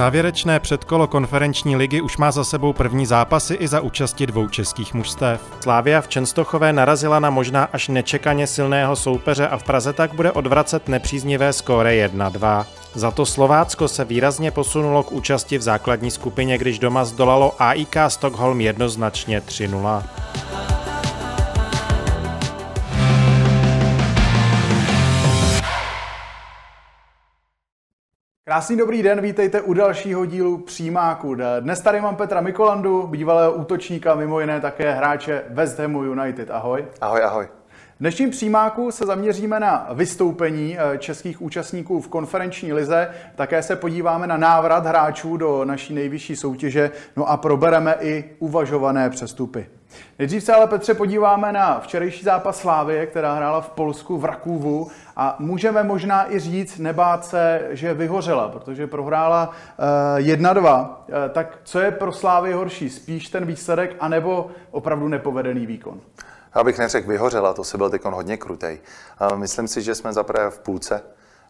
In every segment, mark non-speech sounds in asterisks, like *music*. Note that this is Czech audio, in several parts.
Závěrečné předkolo konferenční ligy už má za sebou první zápasy i za účasti dvou českých mužstev. Slávia v Čenstochové narazila na možná až nečekaně silného soupeře a v Praze tak bude odvracet nepříznivé skóre 1-2. Za to Slovácko se výrazně posunulo k účasti v základní skupině, když doma zdolalo AIK Stockholm jednoznačně 3-0. Krásný dobrý den, vítejte u dalšího dílu Přímáku. Dnes tady mám Petra Mikolandu, bývalého útočníka, mimo jiné také hráče West Hamu United. Ahoj. Ahoj, ahoj. V dnešním přímáku se zaměříme na vystoupení eh, českých účastníků v konferenční lize, také se podíváme na návrat hráčů do naší nejvyšší soutěže, no a probereme i uvažované přestupy. Nejdřív se ale, Petře, podíváme na včerejší zápas Slávie, která hrála v Polsku v Rakůvu a můžeme možná i říct, nebát se, že vyhořela, protože prohrála uh, 1-2. Uh, tak co je pro Slávy horší? Spíš ten výsledek, anebo opravdu nepovedený výkon? Já bych neřekl vyhořela, to se byl teď hodně krutej. Myslím si, že jsme zaprvé v půlce,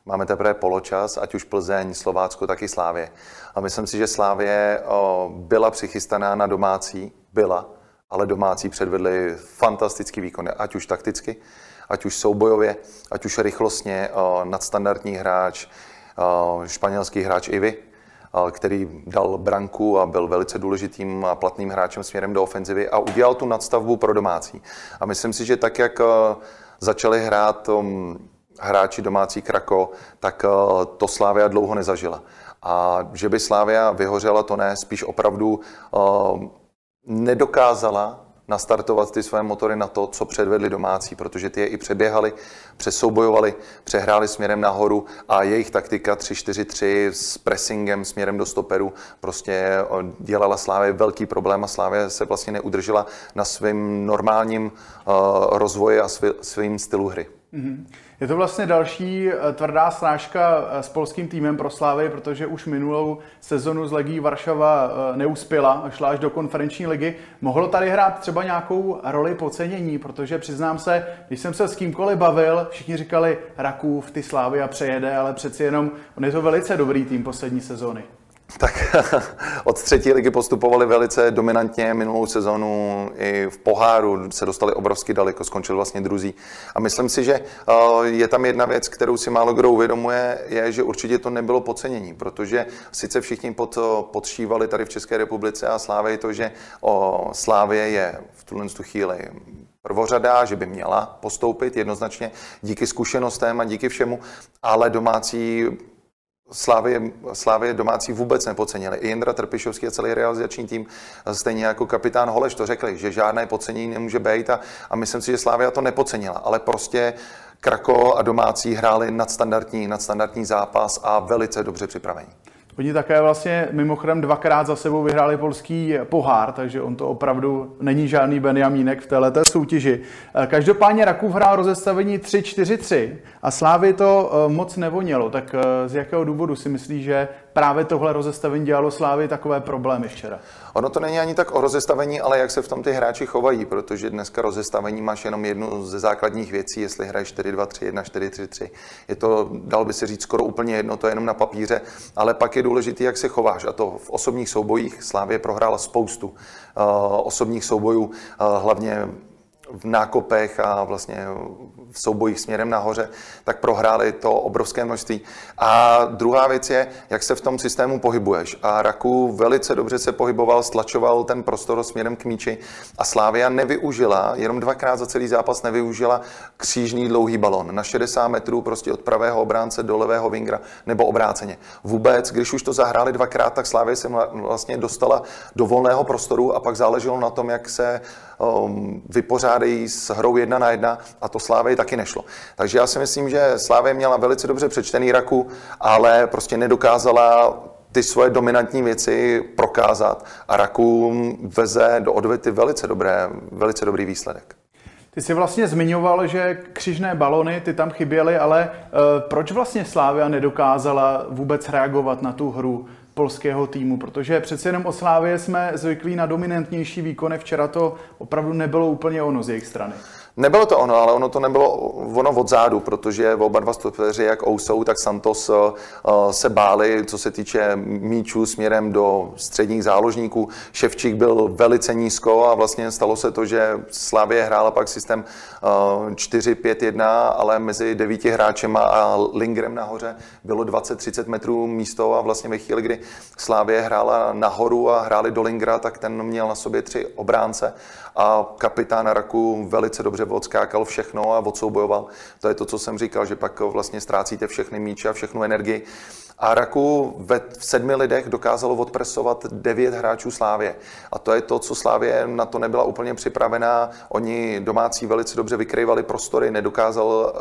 Máme teprve poločas, ať už Plzeň, Slovácko, tak i Slávě. A myslím si, že Slávě byla přichystaná na domácí, byla, ale domácí předvedli fantastický výkon, ať už takticky, ať už soubojově, ať už rychlostně, nadstandardní hráč, španělský hráč Ivy, který dal branku a byl velice důležitým a platným hráčem směrem do ofenzivy a udělal tu nadstavbu pro domácí. A myslím si, že tak, jak začali hrát um, hráči domácí Krako, tak to Slávia dlouho nezažila. A že by Slávia vyhořela, to ne, spíš opravdu nedokázala nastartovat ty své motory na to, co předvedli domácí, protože ty je i přeběhali, přesoubojovali, přehráli směrem nahoru a jejich taktika 3-4-3 s pressingem směrem do stoperu prostě dělala Slávě velký problém a Slávě se vlastně neudržela na svém normálním uh, rozvoji a svým stylu hry. Mm-hmm. Je to vlastně další eh, tvrdá snážka eh, s polským týmem pro Slávy, protože už minulou sezonu z Legí Varšava eh, neuspěla a šla až do konferenční ligy. Mohlo tady hrát třeba nějakou roli pocenění, protože přiznám se, když jsem se s kýmkoliv bavil, všichni říkali Rakův, ty Slávy a přejede, ale přeci jenom on je to velice dobrý tým poslední sezóny. Tak *laughs* od třetí ligy postupovali velice dominantně minulou sezonu i v poháru se dostali obrovsky daleko, skončili vlastně druzí. A myslím si, že eh, je tam jedna věc, kterou si málo kdo uvědomuje, je, že určitě to nebylo podcenění, protože sice všichni pod, podšívali tady v České republice a Slávě to, že o Slávě je v tuhle chvíli prvořadá, že by měla postoupit jednoznačně díky zkušenostem a díky všemu, ale domácí Slávě, Slávě domácí vůbec nepocenili. I Jindra Trpišovský a celý realizační tým, stejně jako kapitán Holeš to řekli, že žádné podcenění nemůže být a, a myslím si, že Slávia to nepocenila, ale prostě Krako a domácí hráli nadstandardní, nadstandardní zápas a velice dobře připravení. Oni také vlastně mimochodem dvakrát za sebou vyhráli polský pohár, takže on to opravdu není žádný Benjamínek v této soutěži. Eh, každopádně Rakův hrál rozestavení 3-4-3 a Slávy to eh, moc nevonilo. Tak eh, z jakého důvodu si myslí, že právě tohle rozestavení dělalo Slávy takové problémy včera? Ono to není ani tak o rozestavení, ale jak se v tom ty hráči chovají, protože dneska rozestavení máš jenom jednu ze základních věcí, jestli hraješ 4-2-3-1, 4-3-3. Je to, dal by se říct, skoro úplně jedno, to je jenom na papíře, ale pak je důležité, jak se chováš. A to v osobních soubojích Slávě prohrála spoustu uh, osobních soubojů, uh, hlavně v nákopech a vlastně v soubojích směrem nahoře, tak prohráli to obrovské množství. A druhá věc je, jak se v tom systému pohybuješ. A Raku velice dobře se pohyboval, stlačoval ten prostor směrem k míči a Slávia nevyužila, jenom dvakrát za celý zápas nevyužila křížný dlouhý balon na 60 metrů prostě od pravého obránce do levého vingra nebo obráceně. Vůbec, když už to zahráli dvakrát, tak Slávia se vlastně dostala do volného prostoru a pak záleželo na tom, jak se vypořádají s hrou jedna na jedna a to Slávě taky nešlo. Takže já si myslím, že Slávě měla velice dobře přečtený Raku, ale prostě nedokázala ty svoje dominantní věci prokázat a Raku veze do odvety velice, dobré, velice dobrý výsledek. Ty jsi vlastně zmiňoval, že křižné balony ty tam chyběly, ale uh, proč vlastně Slávia nedokázala vůbec reagovat na tu hru? Polského týmu, protože přece jenom o Slávě jsme zvyklí na dominantnější výkony. Včera to opravdu nebylo úplně ono z jejich strany. Nebylo to ono, ale ono to nebylo ono od zádu, protože oba dva stopeři, jak Ousou, tak Santos, eh, eh, se báli, co se týče míčů směrem do středních záložníků. Ševčík byl velice nízko a vlastně stalo se to, že Slavě hrála pak systém 4-5-1, eh, ale mezi devíti hráčema a Lingrem nahoře bylo 20-30 metrů místo a vlastně ve chvíli, kdy Slávě hrála nahoru a hráli do Lingra, tak ten měl na sobě tři obránce a kapitán Raku velice dobře odskákal všechno a odsoubojoval. To je to, co jsem říkal, že pak vlastně ztrácíte všechny míče a všechnu energii. A Raku ve v sedmi lidech dokázalo odpresovat devět hráčů Slávě. A to je to, co Slávě na to nebyla úplně připravená. Oni domácí velice dobře vykrývali prostory, nedokázal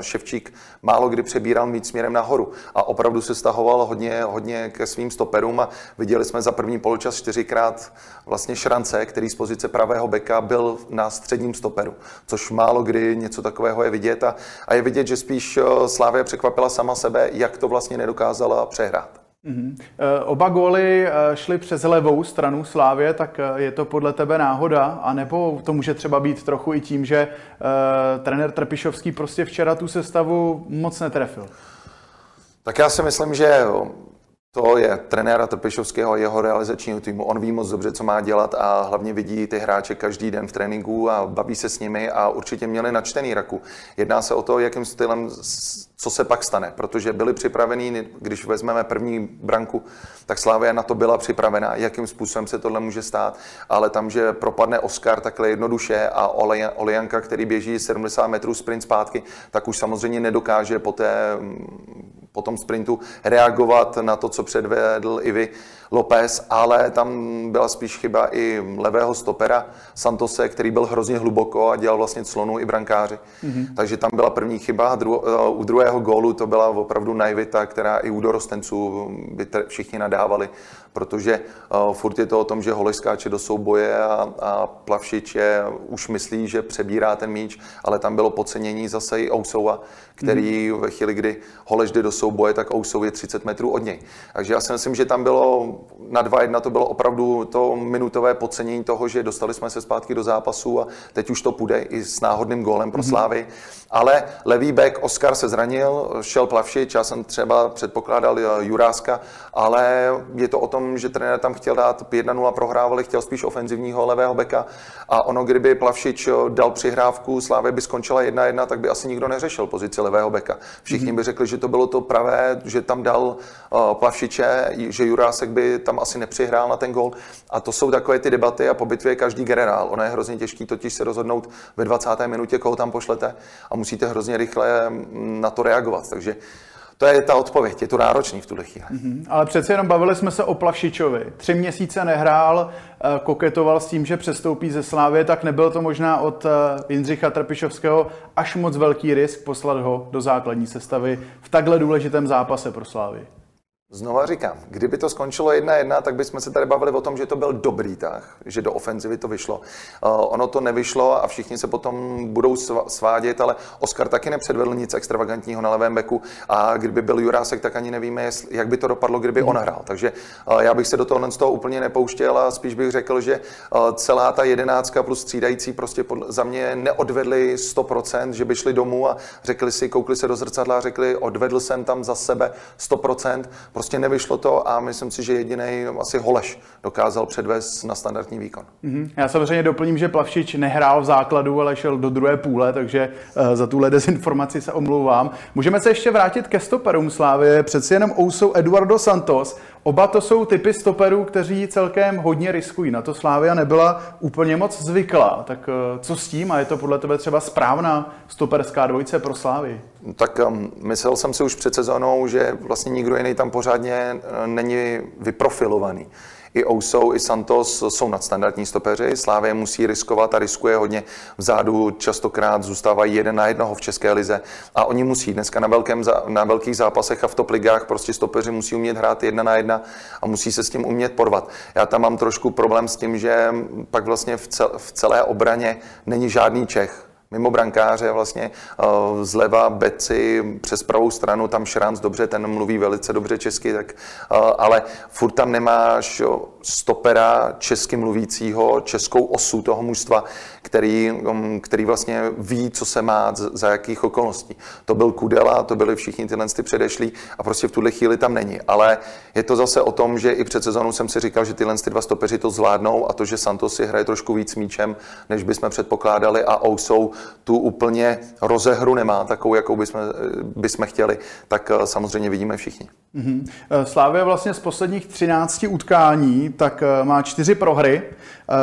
Ševčík málo kdy přebíral mít směrem nahoru. A opravdu se stahoval hodně, hodně ke svým stoperům a viděli jsme za první poločas čtyřikrát vlastně šrance, který z pozice pravého beka byl na středním stoperu, což málo kdy něco takového je vidět. A, a je vidět, že spíš Slávě překvapila sama sebe, jak to vlastně nedokázala dokázala přehrát. Mm-hmm. Oba góly eh, šly přes levou stranu Slávě, tak eh, je to podle tebe náhoda? A nebo to může třeba být trochu i tím, že uh, trenér Trpišovský prostě včera tu sestavu moc netrefil? Tak já si myslím, že to je trenéra Trpišovského a jeho realizačního týmu. On ví moc dobře, co má dělat a hlavně vidí ty hráče každý den v tréninku a baví se s nimi a určitě měli načtený raku. Jedná se o to, jakým stylem, co se pak stane, protože byli připravení, když vezmeme první branku, tak Slávia na to byla připravená, jakým způsobem se tohle může stát, ale tam, že propadne Oscar takhle jednoduše a Olejanka, který běží 70 metrů sprint zpátky, tak už samozřejmě nedokáže po té po tom sprintu reagovat na to, co předvedl i vy López, ale tam byla spíš chyba i levého stopera Santose, který byl hrozně hluboko a dělal vlastně clonu i brankáři. Mm-hmm. Takže tam byla první chyba. A dru- eh, u druhého gólu to byla opravdu naivita, která i u dorostenců by všichni nadávali, protože uh, furt je to o tom, že Holeš skáče do souboje a, a Plavšič je, už myslí, že přebírá ten míč, ale tam bylo podcenění zase i Ousova, který mm. ve chvíli, kdy Holeš jde do souboje, tak Ousov je 30 metrů od něj. Takže já si myslím, že tam bylo na 2-1 to bylo opravdu to minutové podcenění toho, že dostali jsme se zpátky do zápasu a teď už to půjde i s náhodným gólem pro mhm. Slávy. Mm-hmm. Ale levý back Oskar se zranil, šel Plavšič, já jsem třeba předpokládal eh, Juráska, ale je to o tom, že trenér tam chtěl dát 1-0 prohrávali, chtěl spíš ofenzivního levého beka a ono, kdyby Plavšič eh, dal přihrávku, Slávě by skončila 1-1, tak by asi nikdo neřešil pozici levého beka. Všichni mm-hmm. by řekli, že to bylo to pravé, že tam dal uh, Plavšiče, že Jurásek by tam asi nepřihrál na ten gol. A to jsou takové ty debaty a po bitvě je každý generál. Ono je hrozně těžký totiž se rozhodnout ve 20. minutě, koho tam pošlete a musíte hrozně rychle mm, na to reagovat. Takže to je ta odpověď, je to náročný v tuhle chvíli. Mm-hmm. Ale přece jenom bavili jsme se o Plavšičovi. Tři měsíce nehrál, eh, koketoval s tím, že přestoupí ze Slávě, tak nebyl to možná od eh, Jindřicha Trpišovského až moc velký risk poslat ho do základní sestavy v takhle důležitém zápase pro Slávy. Znova říkám, kdyby to skončilo jedna jedna, tak bychom se tady bavili o tom, že to byl dobrý tah, že do ofenzivy to vyšlo. Uh, ono to nevyšlo a všichni se potom budou svádět, ale Oskar taky nepředvedl nic extravagantního na levém beku a kdyby byl Jurásek, tak ani nevíme, jak by to dopadlo, kdyby on hrál. Takže uh, já bych se do toho z toho úplně nepouštěl a spíš bych řekl, že uh, celá ta jedenáctka plus střídající prostě za mě neodvedli 100%, že by šli domů a řekli si, koukli se do zrcadla a řekli, odvedl jsem tam za sebe 100%, prostě prostě nevyšlo to a myslím si, že jediný asi Holeš dokázal předvést na standardní výkon. Mm-hmm. Já samozřejmě doplním, že Plavšič nehrál v základu, ale šel do druhé půle, takže uh, za tuhle dezinformaci se omlouvám. Můžeme se ještě vrátit ke stoperům Slávy. Přeci jenom Ousou Eduardo Santos. Oba to jsou typy stoperů, kteří celkem hodně riskují. Na to Slávia nebyla úplně moc zvyklá. Tak uh, co s tím? A je to podle tebe třeba správná stoperská dvojice pro Slávy? Tak um, myslel jsem si už před sezónou, že vlastně nikdo jiný tam pořádně uh, není vyprofilovaný i Ousou, i Santos jsou nadstandardní stopeři. Slávě musí riskovat a riskuje hodně vzadu, častokrát zůstávají jeden na jednoho v České lize a oni musí dneska na, velkém, na velkých zápasech a v top ligách prostě stopeři musí umět hrát jedna na jedna a musí se s tím umět porvat. Já tam mám trošku problém s tím, že pak vlastně v, cel, v celé obraně není žádný Čech mimo brankáře vlastně eh, zleva Beci přes pravou stranu, tam Šránc dobře, ten mluví velice dobře česky, tak, eh, ale furt tam nemáš stopera česky mluvícího, českou osu toho mužstva, který, um, který vlastně ví, co se má, za jakých okolností. To byl Kudela, to byli všichni tyhle ty předešlí a prostě v tuhle chvíli tam není. Ale je to zase o tom, že i před sezónou jsem si říkal, že tyhle ty dva stopeři to zvládnou a to, že Santos si hraje trošku víc míčem, než bychom předpokládali a Ousou tu úplně rozehru nemá, takovou, jakou bychom, bychom chtěli, tak eh, samozřejmě vidíme všichni. Mm-hmm. Slávě vlastně z posledních 13 utkání tak eh, má čtyři prohry,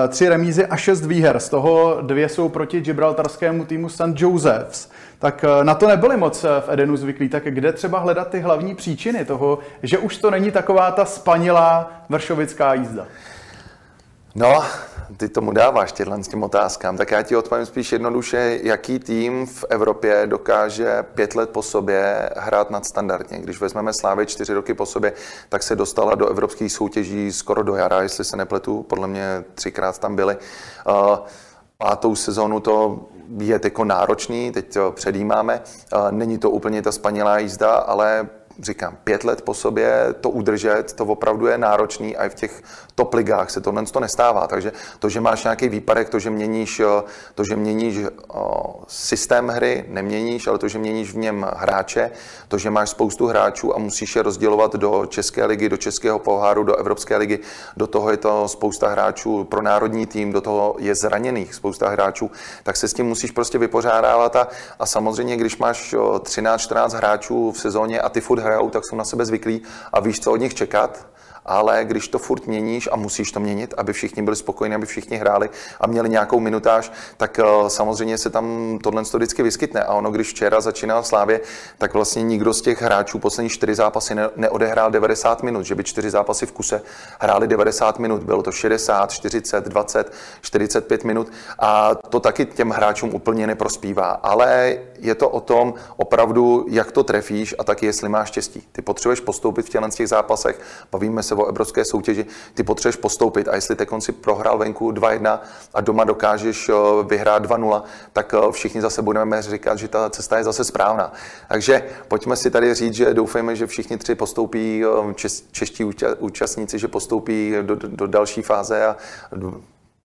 tři remízy a šest výher. Z toho dvě jsou proti gibraltarskému týmu St. Joseph's. Tak na to nebyli moc v Edenu zvyklí. Tak kde třeba hledat ty hlavní příčiny toho, že už to není taková ta spanilá vršovická jízda? No, ty tomu dáváš těhle s tím otázkám, tak já ti odpovím spíš jednoduše, jaký tým v Evropě dokáže pět let po sobě hrát nadstandardně. Když vezmeme Slávě čtyři roky po sobě, tak se dostala do evropských soutěží skoro do jara, jestli se nepletu, podle mě třikrát tam byli. Pátou sezónu to je jako náročný, teď to předjímáme. Není to úplně ta spanilá jízda, ale říkám, pět let po sobě to udržet, to opravdu je náročný a i v těch top ligách se tohle to nestává. Takže to, že máš nějaký výpadek, to, že měníš, eh, to, že měníš eh, systém hry, neměníš, ale to, že měníš v něm hráče, to, že máš spoustu hráčů a musíš je rozdělovat do České ligy, do Českého poháru, do Evropské ligy, do toho je to spousta hráčů pro národní tým, do toho je zraněných spousta hráčů, tak se s tím musíš prostě vypořádávat a, a samozřejmě, když máš 13-14 hráčů v sezóně a ty furt hrajou, tak jsou na sebe zvyklí a víš, co od nich čekat, ale když to furt měníš a musíš to měnit, aby všichni byli spokojení, aby všichni hráli a měli nějakou minutáž, tak eh, samozřejmě se tam tohle vždycky vyskytne. A ono, když včera začínal Slávě, tak vlastně nikdo z těch hráčů poslední čtyři zápasy ne- neodehrál 90 minut, že by čtyři zápasy v kuse hráli 90 minut. Bylo to 60, 40, 20, 45 minut a to taky těm hráčům úplně neprospívá. Ale je to o tom opravdu, jak to trefíš a taky jestli máš štěstí. Ty potřebuješ postoupit v těch zápasech, bavíme se o evropské soutěži, ty potřebuješ postoupit a jestli teď si prohrál venku 2-1 a doma dokážeš eh, vyhrát 2-0, tak eh, všichni zase budeme říkat, že ta cesta je zase správná. Takže pojďme si tady říct, že doufejme, že všichni tři postoupí, eh, čeští účastníci, že postoupí do, do další fáze a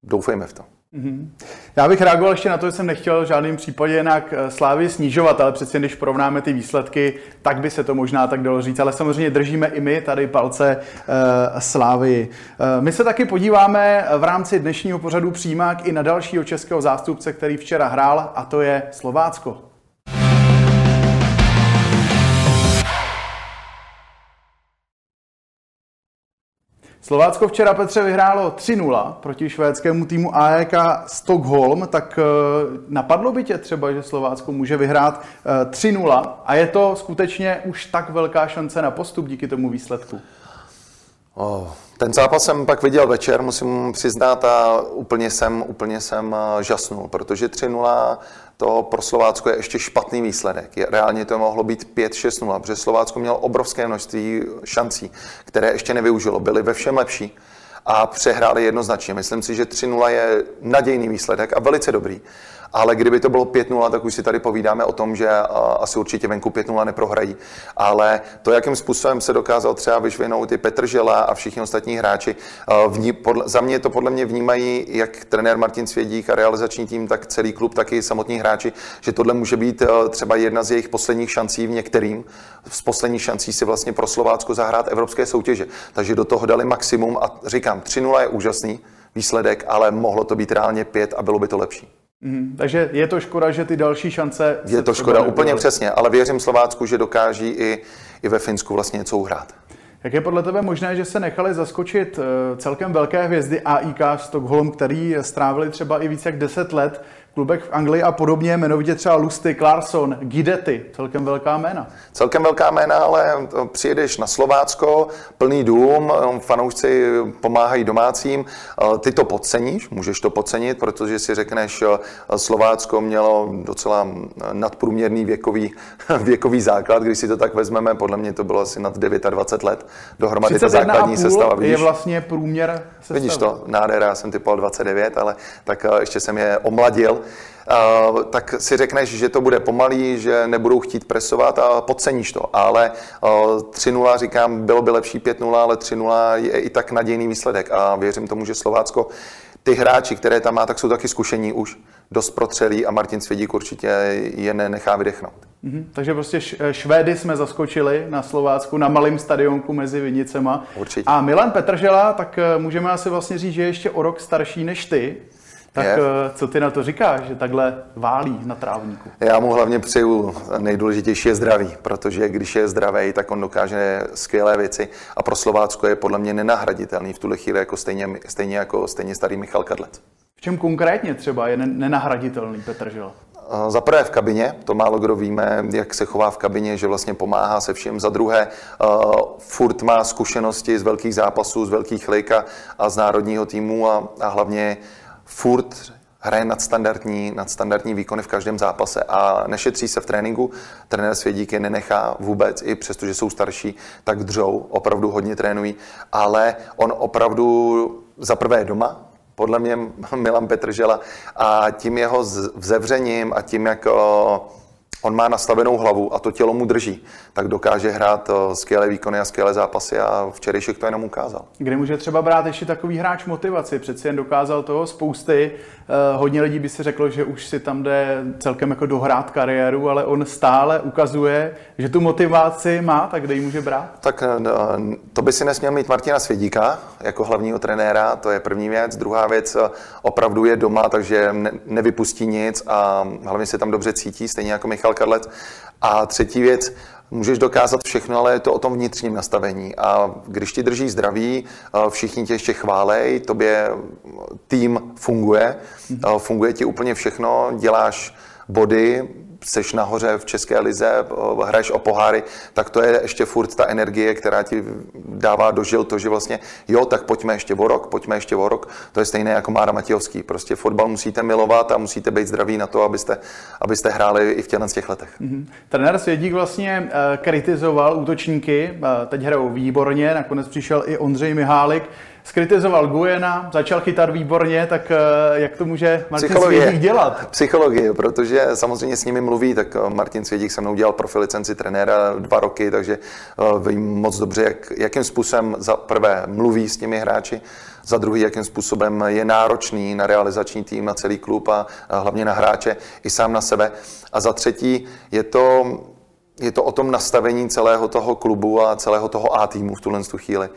doufejme v to. Mm-hmm. Já bych reagoval ještě na to, že jsem nechtěl v žádném případě jinak eh, Slávy snižovat, ale přece když porovnáme ty výsledky, tak by se to možná tak dalo říct. Ale samozřejmě držíme i my tady palce uh, Slávy. Uh, my se taky podíváme v rámci dnešního pořadu přímák i na dalšího českého zástupce, který včera hrál, a to je Slovácko. Slovácko včera Petře vyhrálo 3-0 proti švédskému týmu AEK Stockholm, tak eh, napadlo by tě třeba, že Slovácko může vyhrát 3-0 eh, a je to skutečně už tak velká šance na postup díky tomu výsledku? Oh, ten zápas jsem pak viděl večer, musím přiznat, a úplně jsem, úplně jsem eh, žasnul, protože 3-0 to pro Slovácko je ještě špatný výsledek. Reálně to mohlo být 5-6-0, protože Slovácko mělo obrovské množství šancí, které ještě nevyužilo. Byly ve všem lepší a přehráli jednoznačně. Myslím si, že 3-0 je nadějný výsledek a velice dobrý. Ale kdyby to bylo 5-0, tak už si tady povídáme o tom, že asi určitě venku 5-0 neprohrají. Ale to, jakým způsobem se dokázal třeba vyšvinout i Petr Žela a všichni ostatní hráči, vní, podle, za mě to podle mě vnímají jak trenér Martin Svědík a realizační tým, tak celý klub, tak i samotní hráči, že tohle může být třeba jedna z jejich posledních šancí v některým, z posledních šancí si vlastně pro Slovácko zahrát evropské soutěže. Takže do toho dali maximum a říkám, 3-0 je úžasný výsledek, ale mohlo to být reálně 5 a bylo by to lepší. Mm, takže je to škoda, že ty další šance... Je to škoda, úplně přesně, ale věřím Slovácku, že dokáží i, i ve Finsku vlastně něco uhrát. Jak je podle tebe možné, že se nechali zaskočit eh, celkem velké hvězdy AIK Stockholm, který strávili třeba i více jak 10 let klubech v Anglii a podobně, jmenovitě třeba Lusty, Clarkson, Gidety, celkem velká jména. Celkem velká jména, ale přijedeš na Slovácko, plný dům, fanoušci pomáhají domácím, ty to podceníš, můžeš to podcenit, protože si řekneš, Slovácko mělo docela nadprůměrný věkový, *laughs* věkový základ, když si to tak vezmeme, podle mě to bylo asi nad 29 let dohromady ta základní sestava. Vidíš? je vlastně průměr sestavy. Vidíš to, nádhera, já jsem typoval 29, ale tak ještě jsem je omladil tak si řekneš, že to bude pomalý, že nebudou chtít presovat a podceníš to. Ale 3-0 říkám, bylo by lepší 5-0, ale 3-0 je i tak nadějný výsledek a věřím tomu, že Slovácko ty hráči, které tam má, tak jsou taky zkušení už, dost protřelí a Martin Svědík určitě je nechá vydechnout. Mm-hmm. Takže prostě Švédy jsme zaskočili na Slovácku, na malém stadionku mezi Vinicema. Určitě. A Milan Petržela, tak eh, můžeme asi vlastně říct, že je ještě o rok starší než ty. Tak je. Eh, co ty na to říkáš, že takhle válí na trávníku? Já mu hlavně přeju nejdůležitější je zdraví, protože když je zdravý, tak on dokáže skvělé věci a pro Slovácko je podle mě nenahraditelný v tuhle chvíli jako stejně, stejně jako stejně starý Michal Kadlec. V čem konkrétně třeba je nenahraditelný Petr Žil? Eh, za prvé v kabině, to málo kdo víme, jak se chová v kabině, že vlastně pomáhá se všem. Za druhé, uh, furt má zkušenosti z velkých zápasů, z velkých lik a z národního týmu a, a hlavně furt hraje nadstandardní, nadstandardní výkony v každém zápase a nešetří se v tréninku. Trenér Svědík je nenechá vůbec, i přesto, že jsou starší, tak dřou, opravdu hodně trénují, ale on opravdu za prvé doma, podle mě *laughs* Milan Petržela, a tím jeho vzevřením a tím, jak on má nastavenou hlavu a to tělo mu drží, tak dokáže hrát eh, skvělé výkony a skvělé zápasy a včerejšek to jenom ukázal. Kde může třeba brát ještě takový hráč motivaci? Přeci jen dokázal toho spousty. Eh, hodně lidí by si řeklo, že už si tam jde celkem jako dohrát kariéru, ale on stále ukazuje, že tu motivaci má, tak kde ji může brát? Tak eh, to by si nesměl mít Martina Svědíka jako hlavního trenéra, to je první věc. Druhá věc, opravdu je doma, takže nevypustí nic a hlavně se tam dobře cítí, stejně jako Michal Karlec. A třetí věc, můžeš dokázat všechno, ale je to o tom vnitřním nastavení. A když ti drží zdraví, všichni tě ještě chválej, tobě tým funguje, mhm. funguje ti úplně všechno, děláš body, seš nahoře v České lize, hraješ o poháry, tak to je ještě furt ta energie, která ti dává dožil to, že vlastně jo, tak pojďme ještě o rok, pojďme ještě o rok. To je stejné jako Mára Matějovský. Prostě fotbal musíte milovat a musíte být zdraví na to, abyste, abyste hráli i v těchto těch letech. Mm-hmm. Trenér Svědík vlastně uh, kritizoval útočníky, uh, teď hrajou výborně, nakonec přišel i Ondřej Mihálik skritizoval Gujena, začal chytat výborně, tak eh, jak to může Martin Psychologie. Svědík dělat? Psychologie, protože samozřejmě s nimi mluví, tak eh, Martin Svědík se mnou dělal profilicenci trenéra dva roky, takže eh, vím moc dobře, jak, jakým způsobem za prvé mluví s těmi hráči, za druhý, jakým způsobem je náročný na realizační tým, na celý klub a, a hlavně na hráče i sám na sebe. A za třetí, je to, je to o tom nastavení celého toho klubu a celého toho A týmu v tuhle chvíli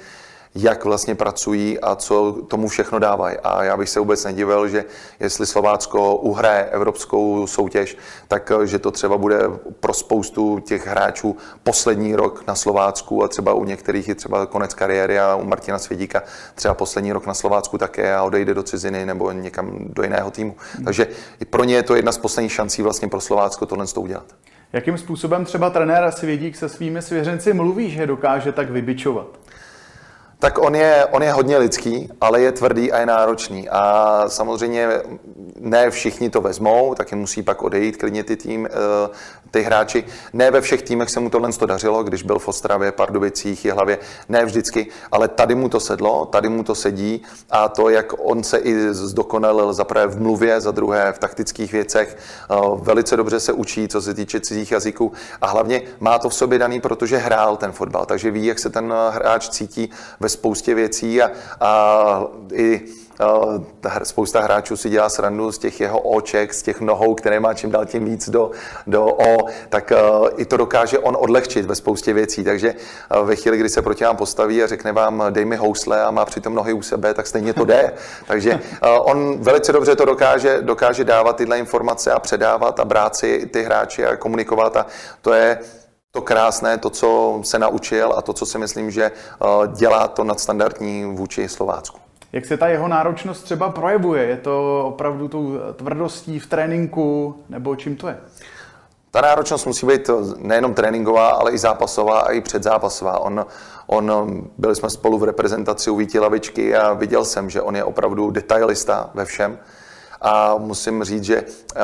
jak vlastně pracují a co tomu všechno dávají. A já bych se vůbec nedivil, že jestli Slovácko uhraje evropskou soutěž, tak eh, že to třeba bude pro spoustu těch hráčů poslední rok na Slovácku a třeba u některých je třeba konec kariéry a u Martina Svědíka třeba poslední rok na Slovácku také a odejde do ciziny nebo někam do jiného týmu. Hmm. Takže pro ně je to jedna z posledních šancí vlastně pro Slovácko tohle to udělat. Jakým způsobem třeba trenér Svědík se svými svěřenci mluví, že dokáže tak vybičovat? Tak on je, on je hodně lidský, ale je tvrdý a je náročný. A samozřejmě ne všichni to vezmou, taky musí pak odejít klidně ty tým, eh, ty hráči. Ne ve všech týmech se mu tohle to dařilo, když byl v Ostravě, Pardubicích, Jihlavě, ne vždycky, ale tady mu to sedlo, tady mu to sedí a to, jak on se i zdokonalil za prvé v mluvě, za druhé v taktických věcech, eh, velice dobře se učí, co se týče cizích jazyků a hlavně má to v sobě daný, protože hrál ten fotbal, takže ví, jak se ten hráč cítí ve spoustě věcí a, a i spousta hráčů si dělá srandu z těch jeho oček, z těch nohou, které má čím dál tím víc do, do O, tak i to dokáže on odlehčit ve spoustě věcí. Takže ve chvíli, kdy se proti vám postaví a řekne vám, dej mi housle a má přitom nohy u sebe, tak stejně to jde. *laughs* Takže on velice dobře to dokáže, dokáže dávat tyhle informace a předávat a brát si ty hráči a komunikovat a to je to krásné, to, co se naučil a to, co si myslím, že dělá to nadstandardní vůči Slovácku. Jak se ta jeho náročnost třeba projevuje? Je to opravdu tou tvrdostí v tréninku, nebo čím to je? Ta náročnost musí být nejenom tréninková, ale i zápasová a i předzápasová. On, on, byli jsme spolu v reprezentaci u Víti Lavičky a viděl jsem, že on je opravdu detailista ve všem. A musím říct, že eh,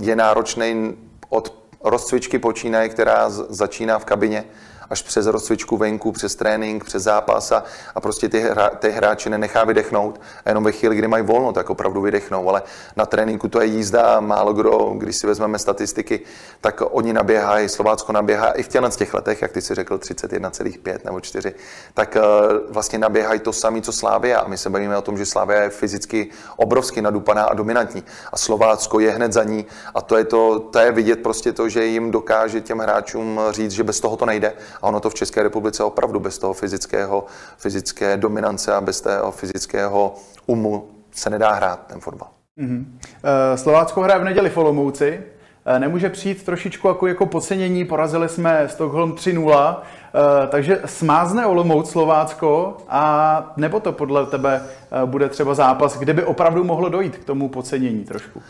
je náročný od rozcvičky počínaje, která začíná v kabině, až přes rozcvičku venku, přes trénink, přes zápas a, a prostě ty, hra, ty hráči nenechá vydechnout. A jenom ve chvíli, kdy mají volno, tak opravdu vydechnou. Ale na tréninku to je jízda málo kdo, když si vezmeme statistiky, tak oni naběhají, Slovácko naběhá i v těchto těch letech, jak ty si řekl, 31,5 nebo 4, tak uh, vlastně naběhají to samé, co Slávia. A my se bavíme o tom, že Slávia je fyzicky obrovsky nadupaná a dominantní. A Slovácko je hned za ní. A to je, to, to je vidět prostě to, že jim dokáže těm hráčům říct, že bez toho to nejde a ono to v České republice opravdu bez toho fyzického, fyzické dominance a bez toho fyzického umu se nedá hrát ten fotbal. Mm-hmm. Slovácko hraje v neděli v Olomouci. Eh, nemůže přijít trošičku jako, jako podcenění, porazili jsme Stockholm 3-0, eh, takže smázne Olomouc Slovácko a nebo to podle tebe bude třeba zápas, kde by opravdu mohlo dojít k tomu podcenění trošku?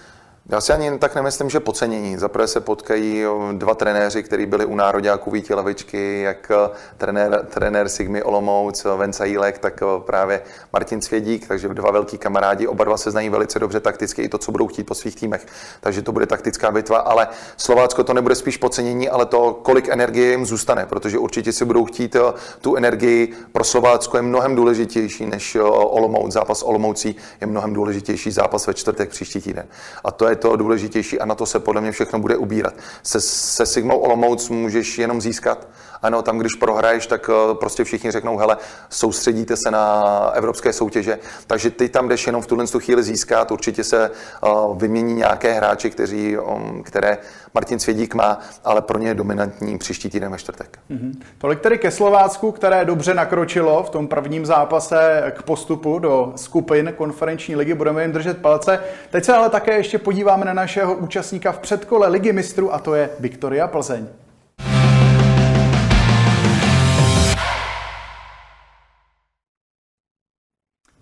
Já si ani tak nemyslím, že podcenění. Zaprvé se potkají dva trenéři, kteří byli u nároďáků Víti Levičky, jak eh, trenér, trenér Sigmy Olomouc, eh, Venca Jílek, tak eh, právě Martin Cvědík, takže dva velký kamarádi. Oba dva se znají velice dobře takticky i to, co budou chtít po svých týmech. Takže to bude taktická bitva, ale Slovácko to nebude spíš podcenění, ale to, kolik energie jim zůstane, protože určitě si budou chtít tu energii pro Slovácko je mnohem důležitější než Olomouc. Zápas Olomoucí je mnohem důležitější zápas ve čtvrtek příští týden. A to je to důležitější a na to se podle mě všechno bude ubírat. Se, se Sigmou Olomouc můžeš jenom získat. Ano, tam, když prohraješ, tak eh, prostě všichni řeknou, hele, soustředíte se na evropské soutěže, takže ty tam jdeš jenom v tuhle chvíli získat, určitě se uh, vymění nějaké hráči, kteří, um, které Martin Svědík má, ale pro ně je dominantní příští týden ve čtvrtek. Mm-hmm. Tolik tedy ke Slovácku, které dobře nakročilo v tom prvním zápase k postupu do skupin konferenční ligy. Budeme jim držet palce. Teď se ale také ještě podíváme na našeho účastníka v předkole ligy mistrů a to je Viktoria Plzeň.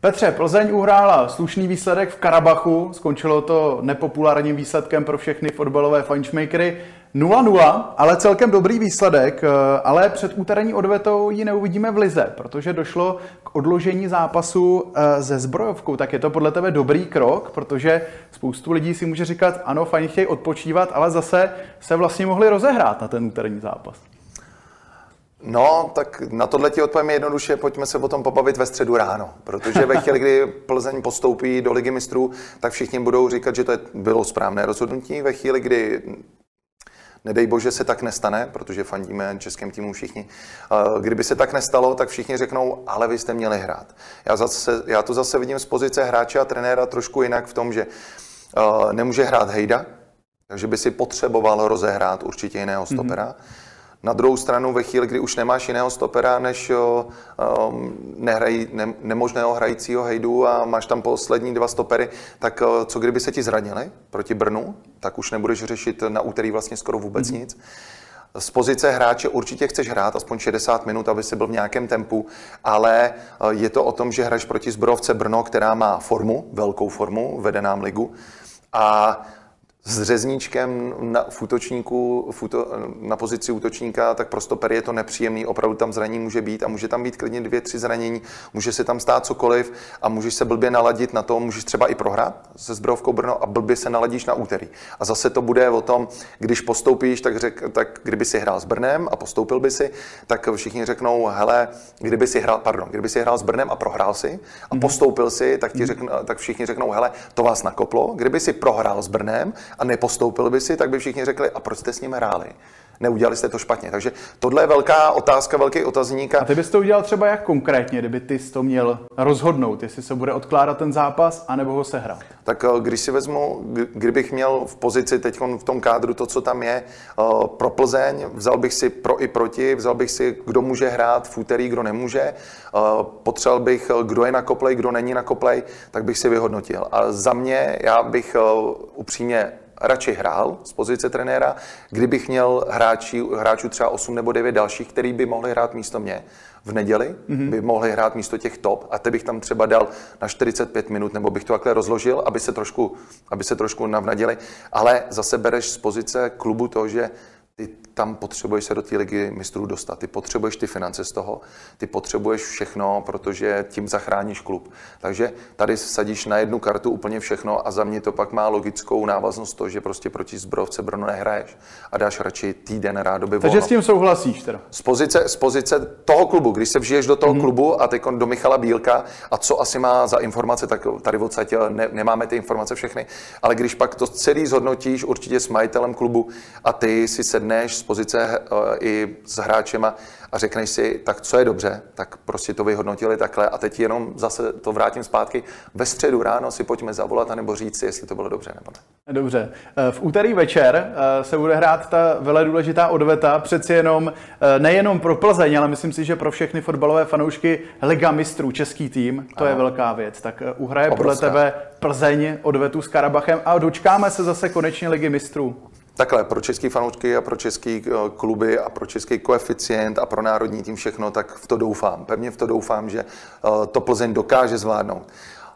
Petře, Plzeň uhrála slušný výsledek v Karabachu, skončilo to nepopulárním výsledkem pro všechny fotbalové fančmakery 0-0, ale celkem dobrý výsledek, eh, ale před úterní odvetou ji neuvidíme v Lize, protože došlo k odložení zápasu eh, ze zbrojovkou. Tak je to podle tebe dobrý krok, protože spoustu lidí si může říkat, ano, fajn chtějí odpočívat, ale zase se vlastně mohli rozehrát na ten úterní zápas. No, tak na tohle ti odpovím jednoduše, pojďme se o tom pobavit ve středu ráno, protože ve chvíli, kdy Plzeň postoupí do ligy mistrů, tak všichni budou říkat, že to bylo správné rozhodnutí. Ve chvíli, kdy Nedej bože se tak nestane, protože fandíme českém týmu všichni. Kdyby se tak nestalo, tak všichni řeknou, ale vy jste měli hrát. Já, zase, já to zase vidím z pozice hráče a trenéra trošku jinak v tom, že nemůže hrát Hejda, takže by si potřeboval rozehrát určitě jiného stopera. Mm-hmm na druhou stranu, ve chvíli, kdy už nemáš jiného stopera než um, nehraj, ne, nemožného hrajícího hejdu a máš tam poslední dva stopery, tak uh, co kdyby se ti zranili proti Brnu, tak už nebudeš řešit na úterý vlastně skoro vůbec mm-hmm. nic. Z pozice hráče určitě chceš hrát aspoň 60 minut, aby si byl v nějakém tempu, ale je to o tom, že hraješ proti zbrojovce Brno, která má formu, velkou formu, vede nám ligu. A s řezníčkem na, v útočníku, v úto, na pozici útočníka, tak pro stopery je to nepříjemný, opravdu tam zranění může být a může tam být klidně dvě, tři zranění, může se tam stát cokoliv a můžeš se blbě naladit na to, můžeš třeba i prohrát se Zbrojovkou Brno a blbě se naladíš na úterý. A zase to bude o tom, když postoupíš, tak, řek, tak kdyby si hrál s Brnem a postoupil by si, tak všichni řeknou, hele, kdyby si hrál, pardon, kdyby si hrál s Brnem a prohrál si a mm-hmm. postoupil si, tak, ti řekn, tak všichni řeknou, hele, to vás nakoplo. Kdyby si prohrál s Brnem a nepostoupil by si, tak by všichni řekli, a proč jste s ním hráli? neudělali jste to špatně. Takže tohle je velká otázka, velký otazník. A ty bys to udělal třeba jak konkrétně, kdyby ty to měl rozhodnout, jestli se bude odkládat ten zápas, anebo ho sehrát? Tak eh, když si vezmu, kdybych měl v pozici teď v tom kádru to, co tam je, eh, pro Plzeň, vzal bych si pro i proti, vzal bych si, kdo může hrát v úterý, kdo nemůže, eh, potřeboval bych, kdo je na koplej, kdo není na koplej, tak bych si vyhodnotil. A za mě, já bych upřímně radši hrál z pozice trenéra, kdybych měl hráči, hráčů třeba 8 nebo 9 dalších, který by mohli hrát místo mě v neděli, mm-hmm. by mohli hrát místo těch top a ty bych tam třeba dal na 45 minut, nebo bych to takhle rozložil, aby se trošku, aby se trošku navnadili. Ale zase bereš z pozice klubu to, že ty tam potřebuješ se do té ligy mistrů dostat. Ty potřebuješ ty finance z toho, ty potřebuješ všechno, protože tím zachráníš klub. Takže tady sadíš na jednu kartu úplně všechno a za mě to pak má logickou návaznost to, že prostě proti zbrovce Brno nehraješ a dáš radši týden rádoby volno. Takže s tím souhlasíš teda? Z pozice, z pozice toho klubu, když se vžiješ do toho mm-hmm. klubu a teď do Michala Bílka a co asi má za informace, tak tady odsaď ne, nemáme ty informace všechny, ale když pak to celý zhodnotíš určitě s majitelem klubu a ty si sedneš pozice eh, i s hráčema a řekneš si, tak co je dobře, tak prostě to vyhodnotili takhle a teď jenom zase to vrátím zpátky. Ve středu ráno si pojďme zavolat nebo říct si, jestli to bylo dobře nebo ne. Dobře. Eh, v úterý večer eh, se bude hrát ta vele důležitá odveta, přeci jenom nejenom pro Plzeň, ale myslím si, že pro všechny fotbalové fanoušky Liga mistrů, český tým, to ano. je velká věc. Tak uhraje Obrovská. podle tebe Plzeň odvetu s Karabachem a dočkáme se zase konečně Ligy mistrů. Takhle, pro český fanoušky a pro český eh, kluby a pro český koeficient a pro národní tým všechno, tak v to doufám. Pevně v to doufám, že eh, to Plzeň dokáže zvládnout.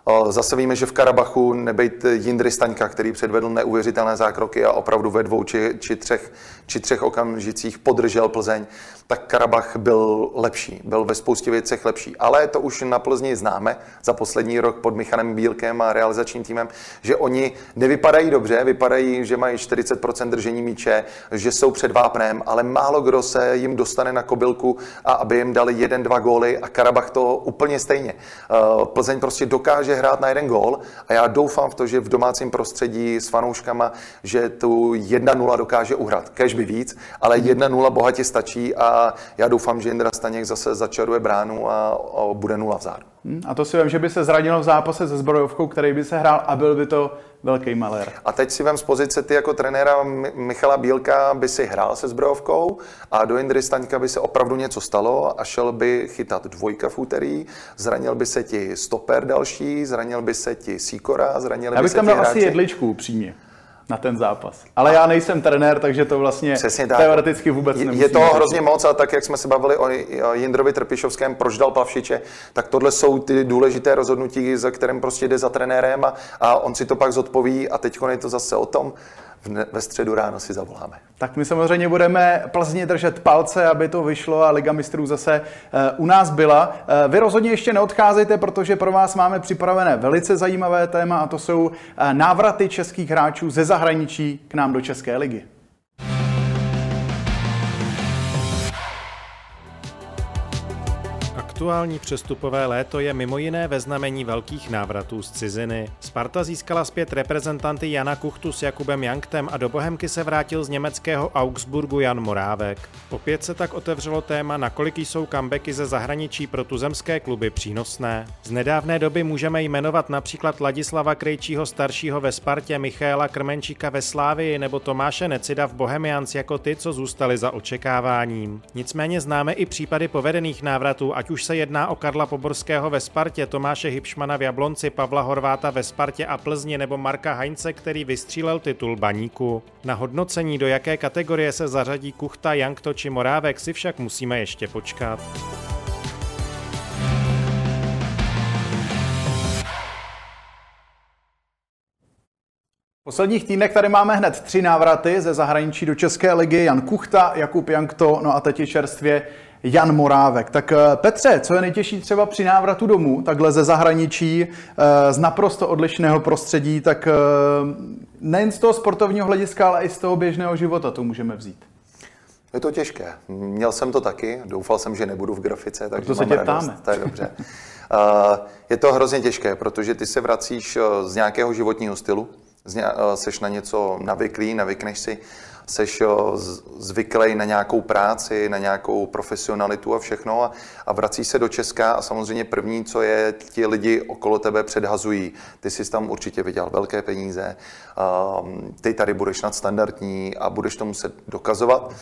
Eh, zase víme, že v Karabachu nebejt Jindry Staňka, který předvedl neuvěřitelné zákroky a opravdu ve dvou či, či, třech, či třech okamžicích podržel Plzeň, tak Karabach byl lepší, byl ve spoustě věcech lepší. Ale to už na Plzni známe za poslední rok pod Michanem Bílkem a realizačním týmem, že oni nevypadají dobře, vypadají, že mají 40% držení míče, že jsou před vápnem, ale málo kdo se jim dostane na kobylku a aby jim dali jeden, dva góly a Karabach to úplně stejně. Eh, Plzeň prostě dokáže hrát na jeden gól a já doufám v to, že v domácím prostředí s fanouškama, že tu 1-0 dokáže uhrát. Kež by víc, ale 1-0 bohatě stačí a já doufám, že Indra Staněk zase začaruje bránu a, a bude nula vzadu. Hmm, a to si vím, že by se zranil v zápase se zbrojovkou, který by se hrál a byl by to velký malér. A teď si vem z pozice ty jako trenéra Michala Bílka by si hrál se zbrojovkou a do Indry Staňka by se opravdu něco stalo a šel by chytat dvojka v úterý, zranil by se ti stoper další, zranil by se ti Sikora, zranil by se ti Já bych tam dal asi jedličku upřímně na ten zápas. Ale já nejsem trenér, takže to vlastně Přesně tak. teoreticky vůbec nemusím. Je to hrozně moc a tak, jak jsme se bavili o Jindrovi Trpišovském, proč dal Pavšiče, tak tohle jsou ty důležité rozhodnutí, za kterým prostě jde za trenérem a, a on si to pak zodpoví a teď je to zase o tom, ve středu ráno si zavoláme. Tak my samozřejmě budeme Plzně držet palce, aby to vyšlo a Liga mistrů zase eh, u nás byla. Eh, vy rozhodně ještě neodcházejte, protože pro vás máme připravené velice zajímavé téma a to jsou eh, návraty českých hráčů ze zahraničí k nám do České ligy. Aktuální přestupové léto je mimo jiné ve znamení velkých návratů z ciziny. Sparta získala zpět reprezentanty Jana Kuchtu s Jakubem Janktem a do Bohemky se vrátil z německého Augsburgu Jan Morávek. Opět se tak otevřelo téma, nakolik jsou comebacky ze zahraničí pro tuzemské kluby přínosné. Z nedávné doby můžeme jmenovat například Ladislava Krejčího staršího ve Spartě, Michaela Krmenčíka ve Slávii nebo Tomáše Necida v Bohemians jako ty, co zůstali za očekáváním. Nicméně známe i případy povedených návratů, ať už se jedná o Karla Poborského ve Spartě, Tomáše Hybšmana v Jablonci, Pavla Horváta ve Spartě a Plzni nebo Marka Heinze, který vystřílel titul baníku. Na hodnocení, do jaké kategorie se zařadí Kuchta, Jankto či Morávek, si však musíme ještě počkat. V posledních týdnech tady máme hned tři návraty ze zahraničí do České ligy. Jan Kuchta, Jakub Jankto, no a teď je čerstvě Jan Morávek. Tak eh, Petře, co je nejtěžší třeba při návratu domů, takhle ze zahraničí, eh, z naprosto odlišného prostředí, tak eh, nejen z toho sportovního hlediska, ale i z toho běžného života to můžeme vzít. Je to těžké. Měl jsem to taky, doufal jsem, že nebudu v grafice, takže to se tě ptáme. To je dobře. je to hrozně těžké, protože ty se vracíš z nějakého životního stylu, seš na něco navyklý, navykneš si, seš zvyklý na nějakou práci, na nějakou profesionalitu a všechno a, a vrací se do Česka a samozřejmě první, co je, ti lidi okolo tebe předhazují. Ty jsi tam určitě vydělal velké peníze, um, ty tady budeš nadstandardní a budeš to muset dokazovat.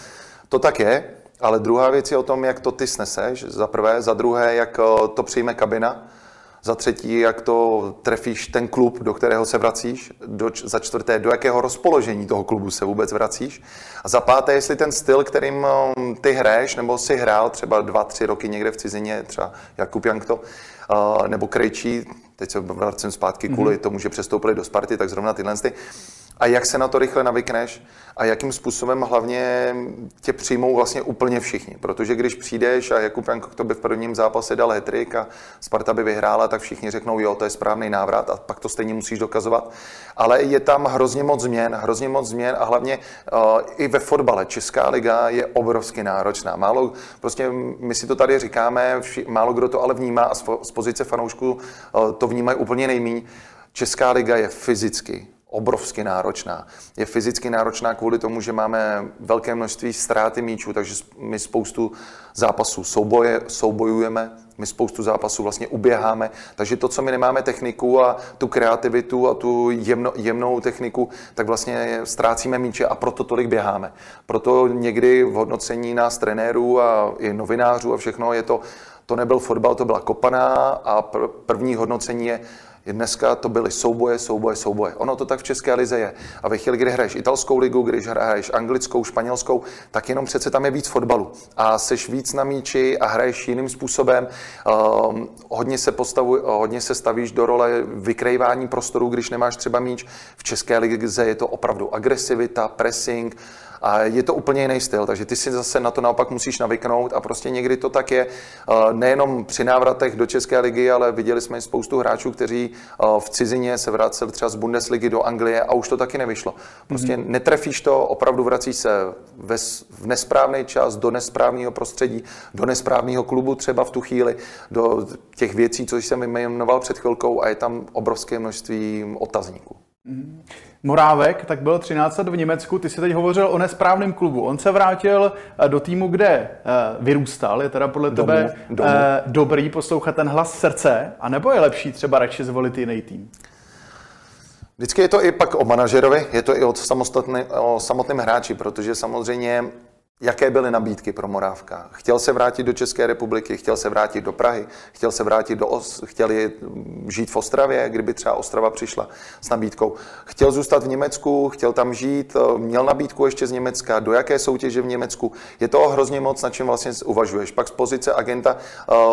To tak je, ale druhá věc je o tom, jak to ty sneseš, za prvé, za druhé, jak to přijme kabina, za třetí, jak to trefíš ten klub, do kterého se vracíš, do, za čtvrté, do jakého rozpoložení toho klubu se vůbec vracíš? A za páté, jestli ten styl, kterým um, ty hraješ, nebo si hrál třeba dva, tři roky někde v cizině, třeba Jakub Jankto, uh, nebo Krejčí, teď se vracím zpátky kvůli mm-hmm. tomu, že přestoupili do Sparty, tak zrovna tyhle ty, a jak se na to rychle navykneš a jakým způsobem hlavně tě přijmou vlastně úplně všichni. Protože když přijdeš a Jakub Janko to by v prvním zápase dal hetrik a Sparta by vyhrála, tak všichni řeknou, jo, to je správný návrat a pak to stejně musíš dokazovat. Ale je tam hrozně moc změn, hrozně moc změn a hlavně uh, i ve fotbale. Česká liga je obrovsky náročná. Málo, prostě my si to tady říkáme, vši, málo kdo to ale vnímá a z, z pozice fanoušků uh, to vnímají úplně nejmíň. Česká liga je fyzicky obrovsky náročná. Je fyzicky náročná kvůli tomu, že máme velké množství ztráty míčů, takže my spoustu zápasů souboje, soubojujeme, my spoustu zápasů vlastně uběháme, takže to, co my nemáme techniku a tu kreativitu a tu jemno, jemnou techniku, tak vlastně ztrácíme míče a proto tolik běháme. Proto někdy v hodnocení nás trenérů a i novinářů a všechno je to, to nebyl fotbal, to byla kopaná a první hodnocení je, Dneska to byly souboje, souboje, souboje. Ono to tak v České lize je. A ve chvíli, kdy hraješ italskou ligu, když hraješ anglickou, španělskou, tak jenom přece tam je víc fotbalu. A seš víc na míči a hraješ jiným způsobem. Um, hodně, se postavuj, hodně se stavíš do role vykrejvání prostoru, když nemáš třeba míč. V České lize je to opravdu agresivita, pressing, a je to úplně jiný styl, takže ty si zase na to naopak musíš navyknout a prostě někdy to tak je nejenom při návratech do České ligy, ale viděli jsme spoustu hráčů, kteří v cizině se vraceli třeba z Bundesligy do Anglie a už to taky nevyšlo. Prostě mm-hmm. netrefíš to, opravdu vracíš se ve, v nesprávný čas, do nesprávného prostředí, do nesprávného klubu třeba v tu chvíli, do těch věcí, co jsem jmenoval před chvilkou a je tam obrovské množství otazníků. Mm-hmm. Morávek, tak byl 13 let v Německu, ty si teď hovořil o nesprávném klubu. On se vrátil eh, do týmu, kde eh, vyrůstal, je teda podle domů, tebe domů. Eh, dobrý poslouchat ten hlas srdce, anebo je lepší třeba radši zvolit jiný tým? Vždycky je to i pak o manažerovi, je to i o, o samotném hráči, protože samozřejmě Jaké byly nabídky pro Morávka? Chtěl se vrátit do České republiky, chtěl se vrátit do Prahy, chtěl se vrátit do Os, chtěl žít v Ostravě, kdyby třeba Ostrava přišla s nabídkou. Chtěl zůstat v Německu, chtěl tam žít, eh, měl nabídku ještě z Německa, do jaké soutěže v Německu. Je to hrozně moc, na čem vlastně uvažuješ. Pak z pozice agenta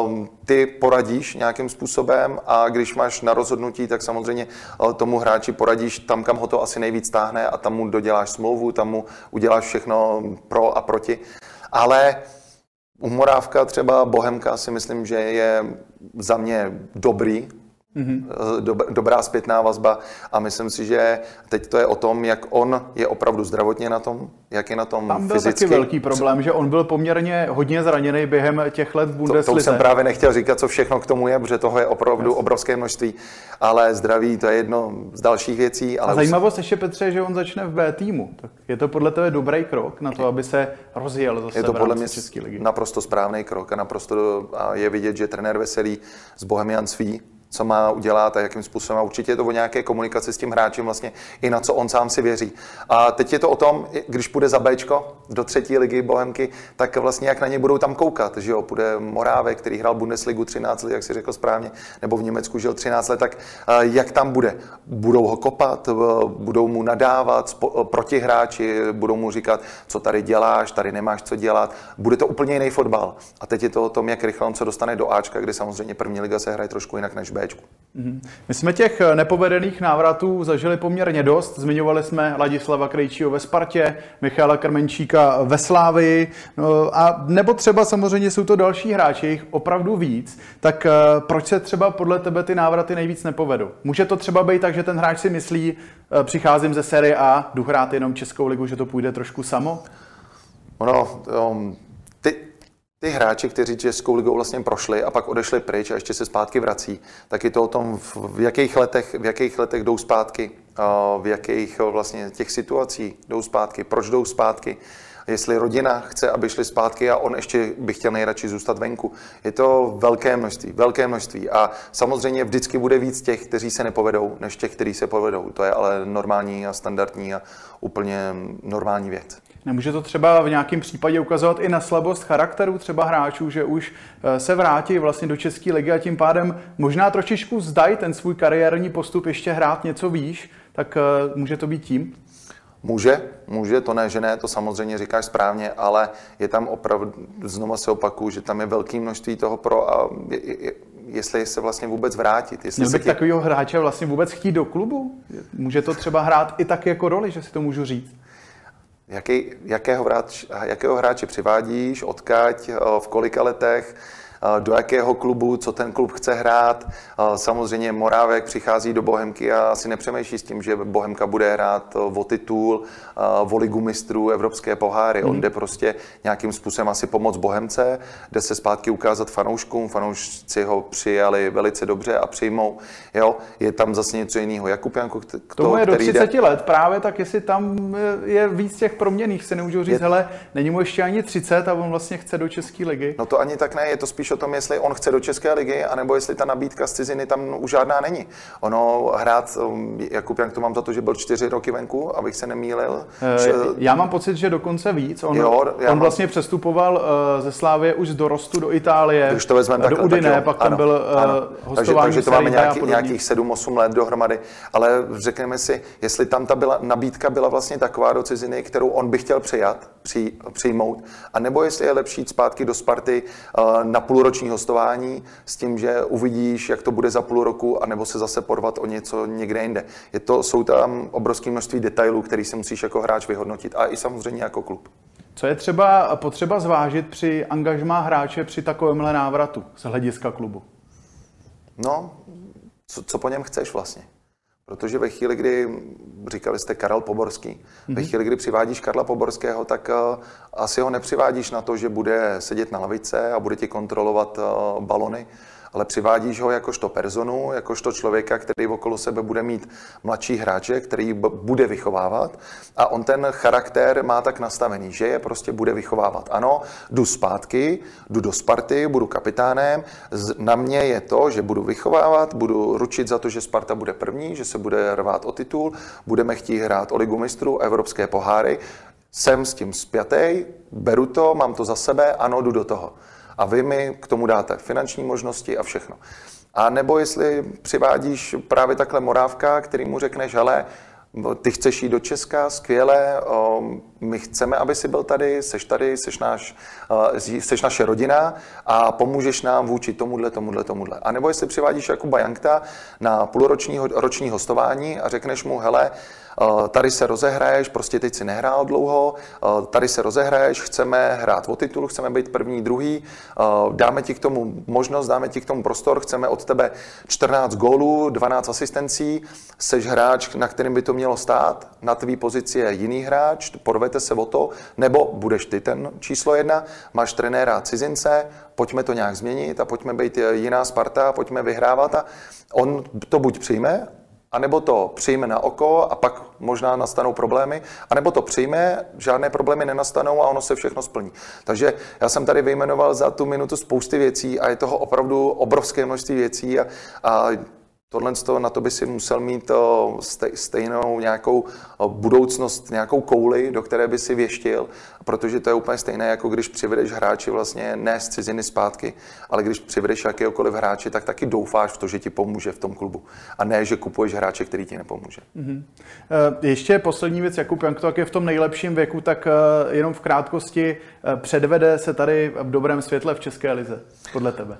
um, ty poradíš nějakým způsobem a když máš na rozhodnutí, tak samozřejmě uh, tomu hráči poradíš tam, kam ho to asi nejvíc táhne a tam mu doděláš smlouvu, tam mu uděláš všechno pro a pro proti. Ale u Morávka třeba Bohemka si myslím, že je za mě dobrý, mm-hmm. dobrá zpětná vazba a myslím si, že teď to je o tom, jak on je opravdu zdravotně na tom, jak je na tom Tam byl fyzicky. taky velký problém, že on byl poměrně hodně zraněný během těch let v Bundeslize. To, to jsem právě nechtěl říkat, co všechno k tomu je, protože toho je opravdu yes. obrovské množství, ale zdraví to je jedno z dalších věcí. Ale a zajímavost ještě, Petře, že on začne v B týmu. Tak je to podle tebe dobrý krok na to, aby se rozjel zase Je to podle mě České ligy. naprosto správný krok a naprosto a je vidět, že trenér Veselý z Bohemian sví co má udělat a jakým způsobem. A určitě je to o nějaké komunikaci s tím hráčem vlastně i na co on sám si věří. A teď je to o tom, když půjde za Bčko do třetí ligy Bohemky, tak vlastně jak na ně budou tam koukat, že jo, půjde Morávek, který hrál Bundesligu 13 let, jak si řekl správně, nebo v Německu žil 13 let, tak jak tam bude? Budou ho kopat, budou mu nadávat proti hráči, budou mu říkat, co tady děláš, tady nemáš co dělat. Bude to úplně jiný fotbal. A teď je to o tom, jak rychle on se dostane do Ačka, kde samozřejmě první liga se hraje trošku jinak než B Bčku. Mhm. My jsme těch nepovedených návratů zažili poměrně dost. Zmiňovali jsme Ladislava Krejčího ve Spartě, Michala Krmenčíka ve Slávii, no a nebo třeba samozřejmě jsou to další hráči, jich opravdu víc. Tak eh, proč se třeba podle tebe ty návraty nejvíc nepovedou? Může to třeba být tak, že ten hráč si myslí, eh, přicházím ze série A, jdu hrát jenom Českou ligu, že to půjde trošku samo? Ono, um, ty, ty hráči, kteří Českou ligou vlastně prošli a pak odešli pryč a ještě se zpátky vrací, tak je to o tom, v jakých letech, v jakých letech jdou zpátky, v jakých vlastně těch situací jdou zpátky, proč jdou zpátky, jestli rodina chce, aby šli zpátky a on ještě by chtěl nejradši zůstat venku. Je to velké množství, velké množství a samozřejmě vždycky bude víc těch, kteří se nepovedou, než těch, kteří se povedou. To je ale normální a standardní a úplně normální věc. Nemůže to třeba v nějakém případě ukazovat i na slabost charakteru třeba hráčů, že už eh, se vrátí vlastně do České ligy a tím pádem možná trošičku zdají ten svůj kariérní postup ještě hrát něco výš, tak eh, může to být tím? Může, může, to ne, že ne, to samozřejmě říkáš správně, ale je tam opravdu, znovu se opakuju, že tam je velké množství toho pro a je, je, jestli se vlastně vůbec vrátit. Jestli Měl bych tě... takového hráče vlastně vůbec chtít do klubu? Může to třeba hrát i tak jako roli, že si to můžu říct? Jaký, jakého, hráč, jakého hráče přivádíš, odkaď, v kolika letech, do jakého klubu, co ten klub chce hrát. Samozřejmě Morávek přichází do Bohemky a asi nepřemýšlí s tím, že Bohemka bude hrát o titul, o ligu mistrů, evropské poháry. On mhm. jde prostě nějakým způsobem asi pomoct Bohemce, jde se zpátky ukázat fanouškům, fanoušci ho přijali velice dobře a přijmou. Jo, je tam zase něco jiného. Jakub Janko, to, Tomu je do 30 jde... let právě, tak jestli tam je víc těch proměných, se nemůžu říct, je... hele, není mu ještě ani 30 a on vlastně chce do České ligy. No to ani tak ne, je to spíš spíš o tom, jestli on chce do České ligy, anebo jestli ta nabídka z ciziny tam už žádná není. Ono hrát, um, Jakub, jak to mám za to, že byl čtyři roky venku, abych se nemýlil. Eh, že... Já mám pocit, že dokonce víc. On, jo, on mám... vlastně přestupoval uh, ze Slávy už z dorostu do Itálie, Když to vezmeme, do tak, Udine, tak pak tam ano, byl uh, ano. Takže, takže to máme nějaký, nějakých 7-8 let dohromady. Ale řekněme si, jestli tam ta byla, nabídka byla vlastně taková do ciziny, kterou on by chtěl přijat, při, přijmout, a nebo jestli je lepší jít zpátky do Sparty na půl půlroční hostování s tím, že uvidíš, jak to bude za půl roku, anebo se zase porvat o něco někde jinde. Je to, jsou tam obrovské množství detailů, který si musíš jako hráč vyhodnotit a i samozřejmě jako klub. Co je třeba potřeba zvážit při angažmá hráče při takovémhle návratu z hlediska klubu? No, co, co po něm chceš vlastně? Protože ve chvíli, kdy, říkali jste Karel Poborský, mm-hmm. ve mhm. chvíli, kdy přivádíš Karla Poborského, tak uh, asi ho nepřivádíš na to, že bude sedět na lavice a bude ti kontrolovat uh, balony, ale přivádíš ho jakožto personu, jakožto člověka, který okolo sebe bude mít mladší hráče, který bude vychovávat. A on ten charakter má tak nastavený, že je prostě bude vychovávat. Ano, jdu zpátky, jdu do Sparty, budu kapitánem, na mě je to, že budu vychovávat, budu ručit za to, že Sparta bude první, že se bude rvát o titul, budeme chtít hrát o ligu mistrů, evropské poháry, jsem s tím spjatý, beru to, mám to za sebe, ano, jdu do toho a vy mi k tomu dáte finanční možnosti a všechno. A nebo jestli přivádíš právě takhle morávka, který mu řekneš, hele, ty chceš jít do Česka, skvěle, my chceme, aby si byl tady, seš tady, seš, náš, seš naše rodina a pomůžeš nám vůči tomuhle, tomuhle, tomuhle. A nebo jestli přivádíš Jakuba Jankta na půlroční roční hostování a řekneš mu, hele, tady se rozehraješ, prostě teď si nehrál dlouho, tady se rozehraješ, chceme hrát o titul, chceme být první, druhý, dáme ti k tomu možnost, dáme ti k tomu prostor, chceme od tebe 14 gólů, 12 asistencí, seš hráč, na kterým by to mělo stát, na tvý pozici je jiný hráč, porvete se o to, nebo budeš ty ten číslo jedna, máš trenéra cizince, pojďme to nějak změnit a pojďme být jiná Sparta, pojďme vyhrávat a on to buď přijme, anebo to přijme na oko a pak možná nastanou problémy, anebo to přijme, žádné problémy nenastanou a ono se všechno splní. Takže já jsem tady vyjmenoval za tu minutu spousty věcí a je toho opravdu obrovské množství věcí a, a Tohle na to by si musel mít stejnou nějakou budoucnost, nějakou kouli, do které by si věštil, protože to je úplně stejné, jako když přivedeš hráči vlastně ne z ciziny zpátky, ale když přivedeš jakéhokoliv hráči, tak taky doufáš v to, že ti pomůže v tom klubu. A ne, že kupuješ hráče, který ti nepomůže. Mm-hmm. Ještě poslední věc, Jakub Jank, tak je v tom nejlepším věku, tak e, jenom v krátkosti předvede se tady v dobrém světle v České lize, podle tebe?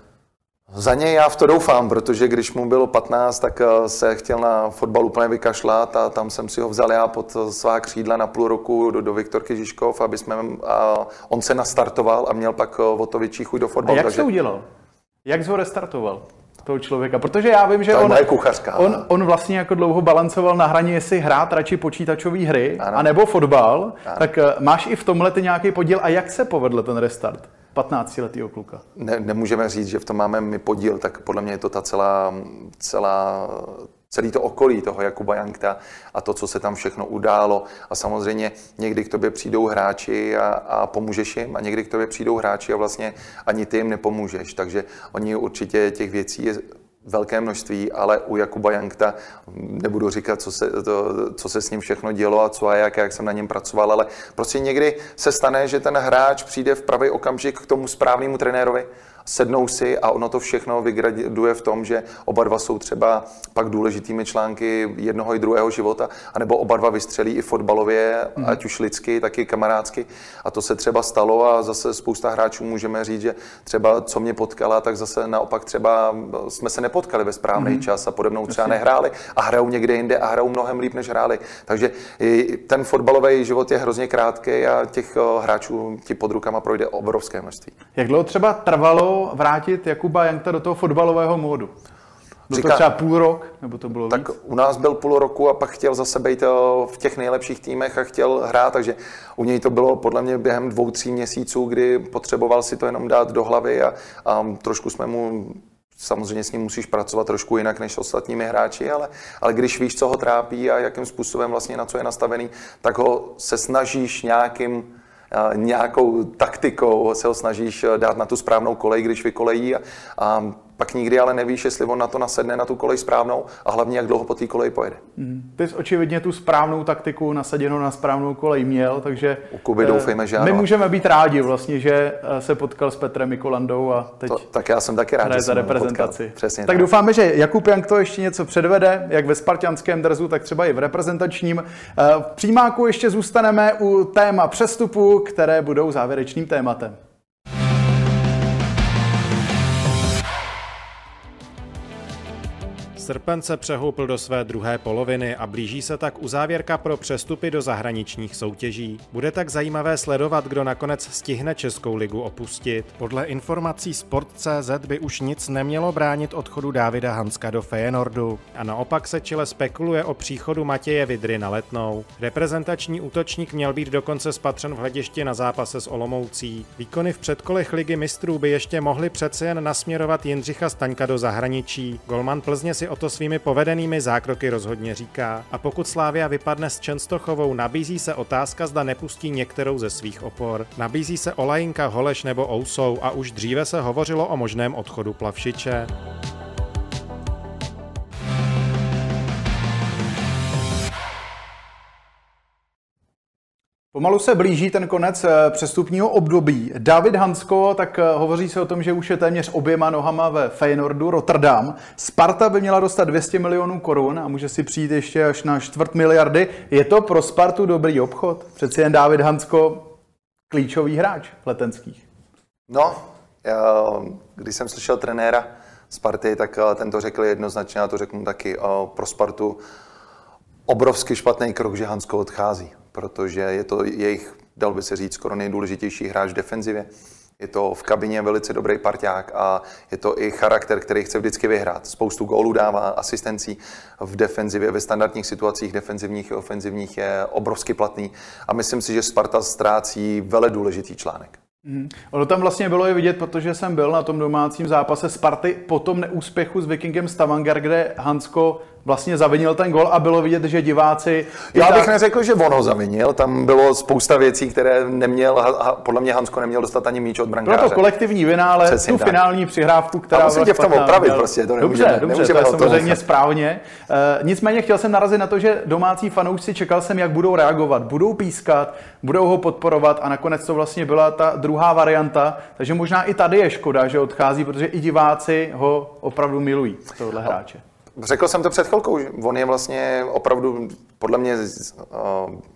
Za něj já v to doufám, protože když mu bylo 15, tak eh, se chtěl na fotbal úplně vykašlat a tam jsem si ho vzal já pod svá křídla na půl roku do, do Viktorky Žižkov, aby jsme, a on se nastartoval a měl pak o to větší chuť do fotbalu. A jak takže... to udělal? Jak jsi ho restartoval? toho člověka, protože já vím, že on, on, on vlastně jako dlouho balancoval na hraně, jestli hrát radši počítačové hry, ano. anebo fotbal, ano. tak eh, máš i v tomhle ty nějaký podíl a jak se povedl ten restart? 15-letého kluka. Ne, nemůžeme říct, že v tom máme my podíl, tak podle mě je to ta celá, celá celý to okolí toho Jakuba Jankta a to, co se tam všechno událo. A samozřejmě někdy k tobě přijdou hráči a, a pomůžeš jim a někdy k tobě přijdou hráči a vlastně ani ty jim nepomůžeš. Takže oni určitě těch věcí je velké množství, ale u Jakuba Jankta nebudu říkat, co se, to, co se s ním všechno dělo a co a jak, jak jsem na něm pracoval, ale prostě někdy se stane, že ten hráč přijde v pravý okamžik k tomu správnému trenérovi sednou si a ono to všechno vygraduje v tom, že oba dva jsou třeba pak důležitými články jednoho i druhého života, anebo oba dva vystřelí i fotbalově, mm. ať už lidsky, tak i kamarádsky. A to se třeba stalo a zase spousta hráčů můžeme říct, že třeba co mě potkala, tak zase naopak třeba jsme se nepotkali ve správný mm. čas a pode mnou třeba nehráli a hrajou někde jinde a hrajou mnohem líp, než hráli. Takže ten fotbalový život je hrozně krátký a těch eh, hráčů ti pod rukama projde obrovské množství. Jak dlouho třeba trvalo vrátit Jakuba Jankta do toho fotbalového módu? Byl Říká, to třeba půl rok, nebo to bylo Tak víc? u nás byl půl roku a pak chtěl zase být eh, v těch nejlepších týmech a chtěl hrát, takže u něj to bylo podle mě během dvou, tří měsíců, kdy potřeboval si to jenom dát do hlavy a, a trošku jsme mu samozřejmě s ním musíš pracovat trošku jinak než s ostatními hráči, ale, ale když víš, co ho trápí a jakým způsobem vlastně na co je nastavený, tak ho se snažíš nějakým nějakou taktikou se ho snažíš dát na tu správnou kolej, když vykolejí a, a pak nikdy ale nevíš, jestli on na to nasedne na tu kolej správnou a hlavně, jak dlouho po té koleji pojede. Mm. Ty jsi očividně tu správnou taktiku nasaděnou na správnou kolej měl, takže U Kuby doufejme, že ano. my můžeme být rádi vlastně, že eh, se potkal s Petrem Mikolandou a teď to, tak já jsem taky rád, že za reprezentaci. Přesně tak, tak doufáme, že Jakub Jank to ještě něco předvede, jak ve spartianském drzu, tak třeba i v reprezentačním. Eh, v přímáku ještě zůstaneme u téma přestupu, které budou závěrečným tématem. Srpen se přehoupil do své druhé poloviny a blíží se tak uzávěrka pro přestupy do zahraničních soutěží. Bude tak zajímavé sledovat, kdo nakonec stihne Českou ligu opustit. Podle informací Sport.cz by už nic nemělo bránit odchodu Dávida Hanska do Feyenoordu. A naopak se čile spekuluje o příchodu Matěje Vidry na letnou. Reprezentační útočník měl být dokonce spatřen v hledišti na zápase s Olomoucí. Výkony v předkolech ligy mistrů by ještě mohly přece jen nasměrovat Jindřicha Staňka do zahraničí. Golman Plzně si o to svými povedenými zákroky rozhodně říká. A pokud Slávia vypadne s Čenstochovou, nabízí se otázka, zda nepustí některou ze svých opor. Nabízí se Olajinka, Holeš nebo Ousou a už dříve se hovořilo o možném odchodu Plavšiče. Pomalu se blíží ten konec eh, přestupního období. David Hansko, tak eh, hovoří se o tom, že už je téměř oběma nohama ve Feyenoordu Rotterdam. Sparta by měla dostat 200 milionů korun a může si přijít ještě až na čtvrt miliardy. Je to pro Spartu dobrý obchod? Přeci jen David Hansko klíčový hráč letenských. No, já, když jsem slyšel trenéra Sparty, tak eh, ten to řekl jednoznačně, a to řeknu taky. Pro Spartu obrovský špatný krok, že Hansko odchází protože je to jejich, dal by se říct, skoro nejdůležitější hráč v defenzivě. Je to v kabině velice dobrý parťák a je to i charakter, který chce vždycky vyhrát. Spoustu gólů dává, asistencí v defenzivě, ve standardních situacích defenzivních i ofenzivních je obrovsky platný a myslím si, že Sparta ztrácí vele důležitý článek. Mm. Ono tam vlastně bylo i vidět, protože jsem byl na tom domácím zápase Sparty po tom neúspěchu s Vikingem Stavanger, kde Hansko vlastně zavinil ten gol a bylo vidět, že diváci... Já bych tak... neřekl, že ono zavinil, tam bylo spousta věcí, které neměl, a podle mě Hansko neměl dostat ani míč od brankáře. Bylo to kolektivní vina, ale Přesně tu tak. finální přihrávku, která... musím tě v tom opravit prostě, to nemůžeme, Dobře, dobře, nemůžeme to je samozřejmě správně. Uh, nicméně chtěl jsem narazit na to, že domácí fanoušci čekal jsem, jak budou reagovat. Budou pískat, budou ho podporovat a nakonec to vlastně byla ta druhá varianta, takže možná i tady je škoda, že odchází, protože i diváci ho opravdu milují, tohle hráče. Řekl jsem to před chvilkou, on je vlastně opravdu podle mě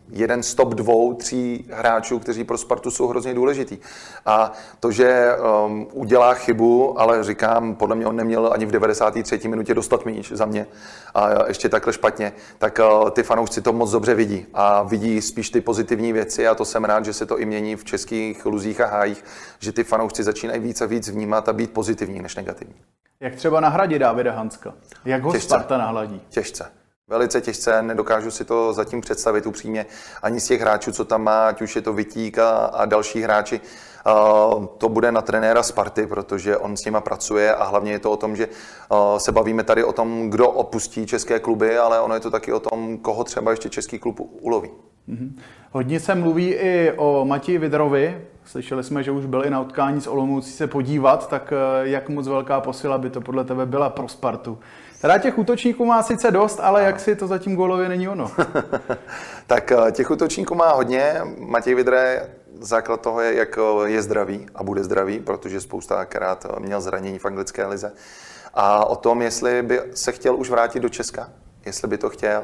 jeden z top dvou, tří hráčů, kteří pro Spartu jsou hrozně důležitý. A to, že um, udělá chybu, ale říkám, podle mě on neměl ani v 93. minutě dostat míč za mě a ještě takhle špatně, tak uh, ty fanoušci to moc dobře vidí a vidí spíš ty pozitivní věci a to jsem rád, že se to i mění v českých luzích a hájích, že ty fanoušci začínají víc a víc vnímat a být pozitivní než negativní. Jak třeba nahradit Davida Hanska? Jak ho Těžce. Sparta nahladí? Těžce. Velice těžce, nedokážu si to zatím představit upřímně. Ani z těch hráčů, co tam má, ať už je to Vitík a, a další hráči, uh, to bude na trenéra Sparty, protože on s nima pracuje a hlavně je to o tom, že uh, se bavíme tady o tom, kdo opustí české kluby, ale ono je to taky o tom, koho třeba ještě český klub uloví. Mm-hmm. Hodně se mluví i o Matěji Vidrovi. Slyšeli jsme, že už byl i na utkání s Olomoucí se podívat, tak eh, jak moc velká posila by to podle tebe byla pro Spartu? Teda těch útočníků má sice dost, ale jak si to zatím gólově není ono. *laughs* tak eh, těch útočníků má hodně. Matěj Vidre základ toho je, jak eh, je zdravý a bude zdravý, protože spousta krát měl zranění v anglické lize. A o tom, jestli by se chtěl už vrátit do Česka, jestli by to chtěl,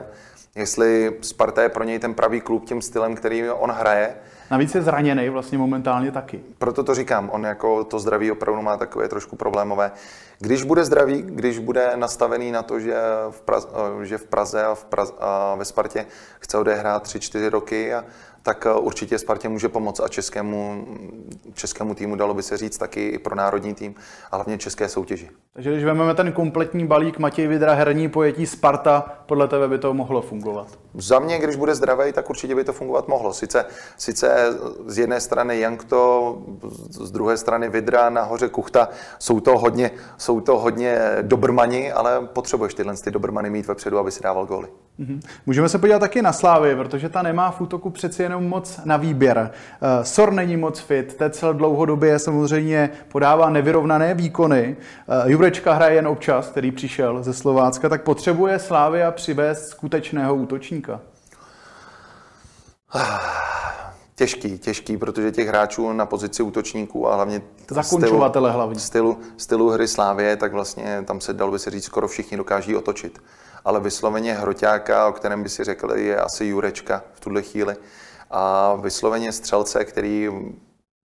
jestli Sparta je pro něj ten pravý klub tím stylem, který on hraje. Navíc je zraněný vlastně momentálně taky. Proto to říkám, on jako to zdraví opravdu má takové trošku problémové. Když bude zdravý, když bude nastavený na to, že v Praze, že v Praze a, v Praze a ve Spartě chce odehrát 3-4 roky a tak eh, určitě Spartě může pomoct a českému, českému týmu, dalo by se říct, taky i pro národní tým a hlavně české soutěži. Takže když vezmeme ten kompletní balík Matěj Vidra, herní pojetí Sparta, podle tebe by to mohlo fungovat? Za mě, když bude zdravý, tak určitě by to fungovat mohlo. Sice, sice z jedné strany Jankto, z druhé strany Vidra, nahoře Kuchta, jsou to hodně, jsou to hodně dobrmani, ale potřebuješ tyhle ty dobrmany mít vepředu, aby si dával góly. Mm-hmm. Můžeme se podívat taky na Slávy, protože ta nemá v útoku přeci jenom moc na výběr. Uh, Sor není moc fit, Tecel dlouhodobě samozřejmě podává nevyrovnané výkony. Uh, Jurečka hraje jen občas, který přišel ze Slovácka, tak potřebuje Slávy a přivést skutečného útočníka. *sighs* Těžký, těžký, protože těch hráčů na pozici útočníků a hlavně Zakončovatele hlavně. Stylu, stylu hry Slávě, tak vlastně tam se dalo by se říct, skoro všichni dokáží otočit ale vysloveně hroťáka, o kterém by si řekl, je asi Jurečka v tuhle chvíli. A vysloveně střelce, který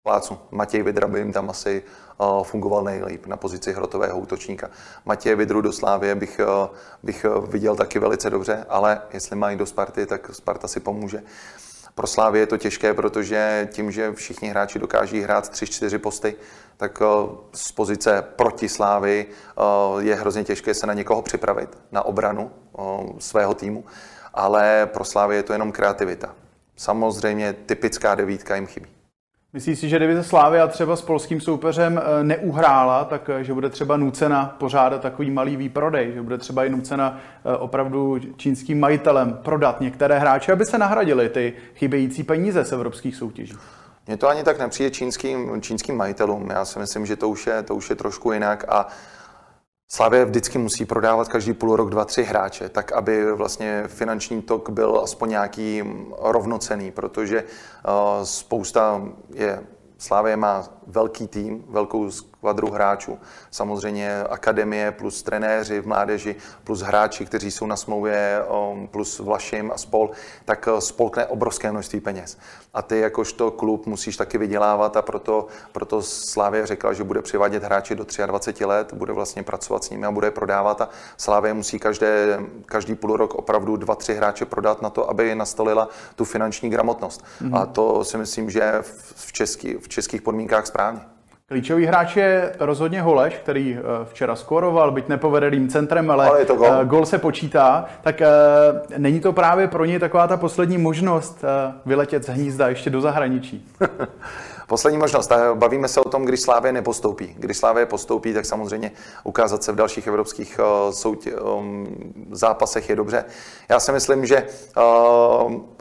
plácu, Matěj Vidra by jim tam asi uh, fungoval nejlíp na pozici hrotového útočníka. Matěj Vidru do Slávě bych, uh, bych viděl taky velice dobře, ale jestli mají do Sparty, tak Sparta si pomůže. Pro Slávě je to těžké, protože tím, že všichni hráči dokáží hrát 3-4 posty, tak eh, z pozice proti Slávy eh, je hrozně těžké se na někoho připravit, na obranu eh, svého týmu, ale pro Slávy je to jenom kreativita. Samozřejmě typická devítka jim chybí. Myslíš si, že kdyby se a třeba s polským soupeřem neuhrála, tak že bude třeba nucena pořádat takový malý výprodej, že bude třeba i nucena opravdu čínským majitelem prodat některé hráče, aby se nahradili ty chybějící peníze z evropských soutěží? Mně to ani tak nepřijde čínským, čínským majitelům. Já si myslím, že to už je, to už je trošku jinak a Slavě vždycky musí prodávat každý půl rok dva, tři hráče, tak aby vlastně finanční tok byl aspoň nějaký rovnocený, protože uh, spousta je Slávě má velký tým, velkou skvadru hráčů. Samozřejmě akademie plus trenéři v mládeži plus hráči, kteří jsou na smlouvě um, plus Vlašim a spol, tak uh, spolkne obrovské množství peněz. A ty jakožto klub musíš taky vydělávat a proto, proto Slávě řekla, že bude přivádět hráči do 23 let, bude vlastně pracovat s nimi a bude je prodávat a Slávě musí každé, každý půl rok opravdu dva, tři hráče prodat na to, aby nastolila tu finanční gramotnost. Mm-hmm. A to si myslím, že v, český, v českých podmínkách správně. Klíčový hráč je rozhodně Holeš, který eh, včera skoroval, byť nepovedeným centrem, ale, ale to gol. Eh, gol se počítá. Tak eh, není to právě pro něj taková ta poslední možnost vyletět z hnízda ještě do zahraničí? *laughs* Poslední možnost. Bavíme se o tom, když Slávě nepostoupí. Když Slávě postoupí, tak samozřejmě ukázat se v dalších evropských soutě, zápasech je dobře. Já si myslím, že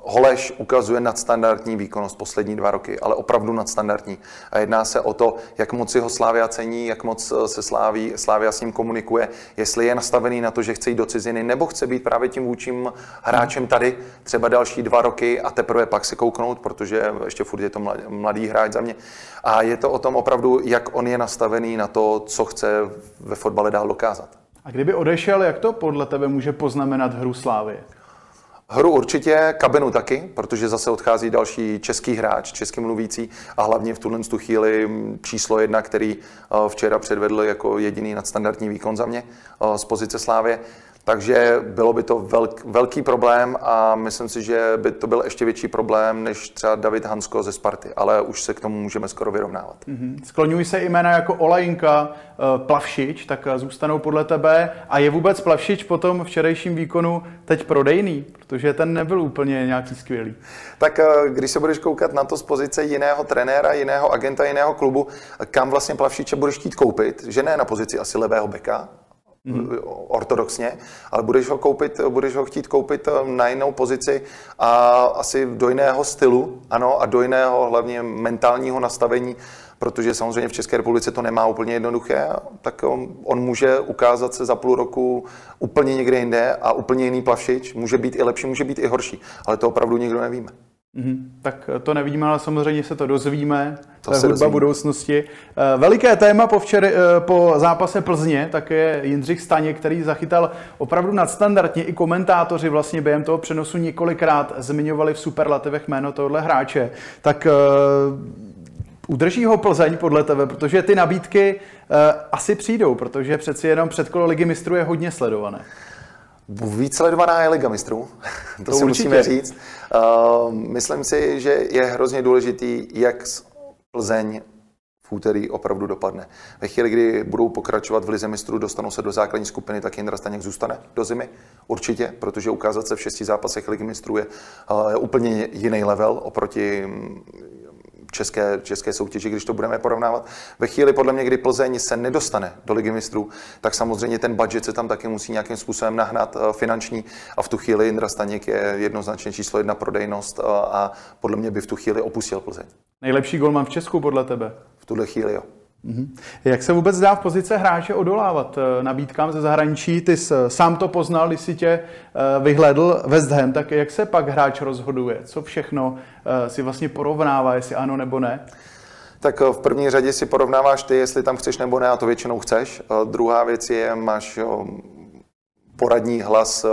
Holeš ukazuje nadstandardní výkonnost poslední dva roky, ale opravdu nadstandardní. A jedná se o to, jak moc si ho Slávia cení, jak moc eh, se Sláví, Slávia s ním komunikuje, jestli je nastavený na to, že chce jít do ciziny, nebo chce být právě tím vůčím hráčem tady třeba další dva roky a teprve pak se kouknout, protože ještě furt je to mladý hráč za mě. A je to o tom opravdu, jak on je nastavený na to, co chce ve fotbale dál dokázat. A kdyby odešel, jak to podle tebe může poznamenat hru Slávy? Hru určitě, kabinu taky, protože zase odchází další český hráč, český mluvící a hlavně v tuhle tu chvíli číslo jedna, který včera předvedl jako jediný nadstandardní výkon za mě z pozice Slávě. Takže bylo by to velk, velký problém a myslím si, že by to byl ještě větší problém než třeba David Hansko ze Sparty, ale už se k tomu můžeme skoro vyrovnávat. Mm-hmm. Skloňují se jména jako Olajinka, eh, Plavšič, tak eh, zůstanou podle tebe. A je vůbec Plavšič po tom včerejším výkonu teď prodejný? Protože ten nebyl úplně nějaký skvělý. Tak eh, když se budeš koukat na to z pozice jiného trenéra, jiného agenta, jiného klubu, kam vlastně Plavšiče budeš chtít koupit, že ne na pozici asi levého beka, mm. ortodoxně, ale budeš ho, koupit, budeš ho chtít koupit eh, na jinou pozici a asi do jiného stylu, ano, a do jiného hlavně mentálního nastavení, protože samozřejmě v České republice to nemá úplně jednoduché, tak on, on může ukázat se za půl roku úplně někde jinde a úplně jiný plavšič, může být i lepší, může být i horší, ale to opravdu nikdo nevíme. Mm-hmm. Tak to nevíme, ale samozřejmě se to dozvíme. To, je hudba budoucnosti. Eh, veliké téma po, včer, eh, po zápase Plzně, tak je Jindřich Staně, který zachytal opravdu nadstandardně. I komentátoři vlastně během toho přenosu několikrát zmiňovali v superlativech jméno tohohle hráče. Tak udrží ho Plzeň podle tebe, protože ty nabídky asi přijdou, protože přeci jenom předkolo ligy mistrů je hodně sledované. Víc sledovaná je Liga mistrů, *laughs* to, to si určitě. musíme říct. Uh, myslím si, že je hrozně důležitý, jak Plzeň v úterý opravdu dopadne. Ve chvíli, kdy budou pokračovat v Lize mistrů, dostanou se do základní skupiny, tak Jindra Staněk zůstane do zimy. Určitě, protože ukázat se v šesti zápasech Ligy mistrů je uh, úplně jiný level oproti české, české soutěži, když to budeme porovnávat. Ve chvíli, podle mě, kdy Plzeň se nedostane do ligy mistrů, tak samozřejmě ten budget se tam taky musí nějakým způsobem nahnat eh, finanční a v tu chvíli Indra Staněk je jednoznačně číslo jedna prodejnost eh, a podle mě by v tu chvíli opustil Plzeň. Nejlepší golman v Česku podle tebe? V tuhle chvíli jo. Mm-hmm. Jak se vůbec dá v pozice hráče odolávat eh, nabídkám ze zahraničí? Ty jsi sám to poznal, když si tě eh, vyhledl West Ham, tak jak se pak hráč rozhoduje? Co všechno eh, si vlastně porovnává, jestli ano nebo ne? Tak v první řadě si porovnáváš ty, jestli tam chceš nebo ne, a to většinou chceš. Druhá věc je, máš poradní hlas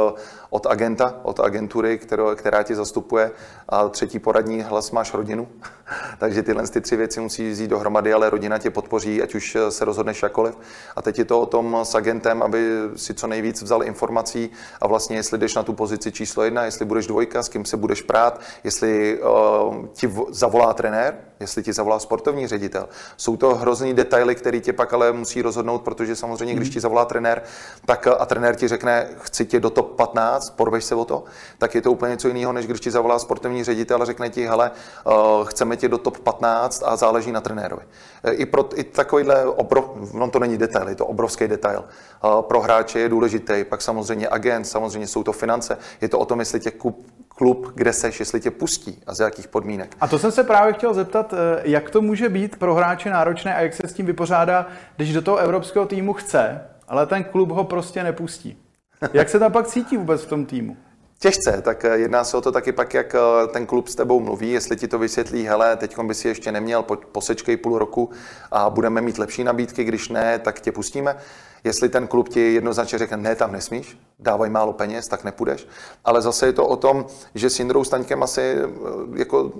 od agenta, od agentury, která ti zastupuje a třetí poradní hlas máš rodinu. *laughs* Takže tyhle ty tři věci musí vzít dohromady, ale rodina tě podpoří, ať už se rozhodneš jakoliv. A teď je to o tom s agentem, aby si co nejvíc vzal informací a vlastně jestli jdeš na tu pozici číslo jedna, jestli budeš dvojka, s kým se budeš prát, jestli uh, ti zavolá trenér, jestli ti zavolá sportovní ředitel. Jsou to hrozný detaily, které tě pak ale musí rozhodnout, protože samozřejmě, když mhm. ti zavolá trenér, tak a trenér ti řekne, chci tě do top 15, porveš se o to, tak je to úplně něco jiného, než když ti zavolá sportovní ředitel a řekne ti, hele, uh, chceme tě do top 15 a záleží na trenérovi. Eh, I, pro, i takovýhle, obrov, no to není detail, je to obrovský detail. Uh, pro hráče je důležitý, pak samozřejmě agent, samozřejmě jsou to finance. Je to o tom, jestli tě kup, klub, kde seš, jestli tě pustí a za jakých podmínek. A to jsem se právě chtěl zeptat, eh, jak to může být pro hráče náročné a jak se s tím vypořádá, když do toho evropského týmu chce, ale ten klub ho prostě nepustí. Jak se tam pak cítí vůbec v tom týmu? Těžce, tak eh, jedná se o to taky pak, jak eh, ten klub s tebou mluví, jestli ti to vysvětlí, hele, teď by si ještě neměl, posečkej půl roku a budeme mít lepší nabídky, když ne, tak tě pustíme. Jestli ten klub ti jednoznačně řekne, ne, tam nesmíš, dávaj málo peněz, tak nepůjdeš. Ale zase je to o tom, že s Jindrou Staňkem asi eh, jako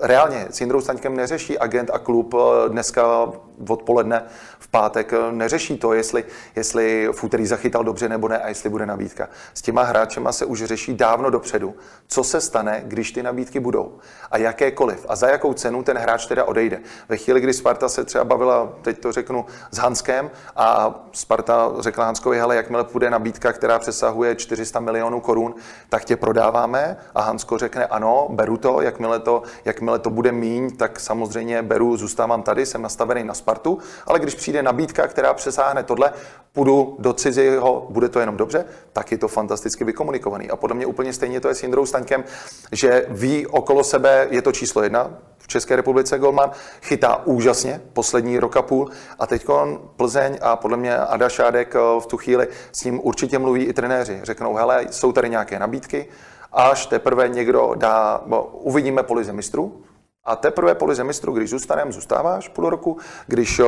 reálně s Jindrou Staňkem neřeší agent a klub eh, dneska odpoledne v pátek, eh, neřeší to, jestli, jestli v úterý zachytal dobře nebo ne a jestli bude nabídka. S těma hráčema se už řeší dávno dopředu, co se stane, když ty nabídky budou a jakékoliv a za jakou cenu ten hráč teda odejde. Ve chvíli, kdy Sparta se třeba bavila, teď to řeknu, s Hanskem a Sparta řekla Hanskovi, hele, jakmile půjde nabídka, která přesahuje 400 milionů korun, tak tě prodáváme a Hansko řekne ano, beru to, jakmile to, jak Jakmile to bude míň, tak samozřejmě beru, zůstávám tady, jsem nastavený na Spartu, ale když přijde nabídka, která přesáhne tohle, půjdu do cizího, bude to jenom dobře, tak je to fantasticky vykomunikovaný. A podle mě úplně stejně to je s Jindrou Staňkem, že ví okolo sebe, je to číslo jedna, v České republice Golman, chytá úžasně poslední rok a půl a teď Plzeň a podle mě Ada Šádek eh, v tu chvíli s ním určitě mluví i trenéři. Řeknou, hele, jsou tady nějaké nabídky, až teprve někdo dá, uvidíme po lize mistrů, A teprve po lize mistrů, když zůstaneme, zůstáváš půl roku, když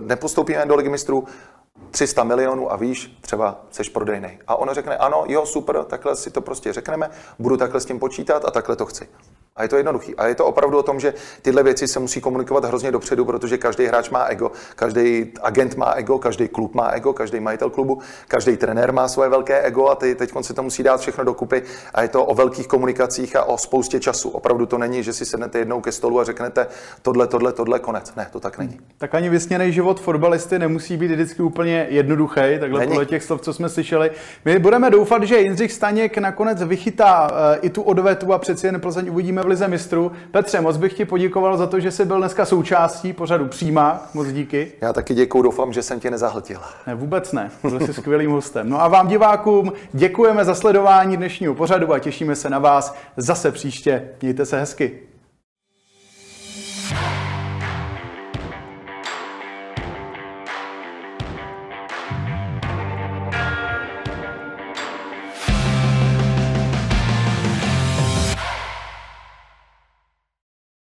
nepostoupíme do ligy mistrů, 300 milionů a víš, třeba seš prodejný. A ono řekne, ano, jo, super, takhle si to prostě řekneme, budu takhle s tím počítat a takhle to chci. A je to jednoduchý. A je to opravdu o tom, že tyhle věci se musí komunikovat hrozně dopředu, protože každý hráč má ego, každý agent má ego, každý klub má ego, každý majitel klubu, každý trenér má svoje velké ego a ty teď se to musí dát všechno dokupy. A je to o velkých komunikacích a o spoustě času. Opravdu to není, že si sednete jednou ke stolu a řeknete tohle, tohle, tohle, konec. Ne, to tak není. Tak ani vysněný život fotbalisty nemusí být vždycky úplně jednoduchý, takhle není. podle těch slov, co jsme slyšeli. My budeme doufat, že Jindřich Staněk nakonec vychytá uh, i tu odvetu a přeci jen Plzeň uvidíme v Lize mistrů. Petře, moc bych ti poděkoval za to, že jsi byl dneska součástí pořadu Přímá. Moc díky. Já taky děkuji, doufám, že jsem tě nezahltil. Ne, vůbec ne. Byl jsi skvělým hostem. No a vám divákům děkujeme za sledování dnešního pořadu a těšíme se na vás zase příště. Mějte se hezky.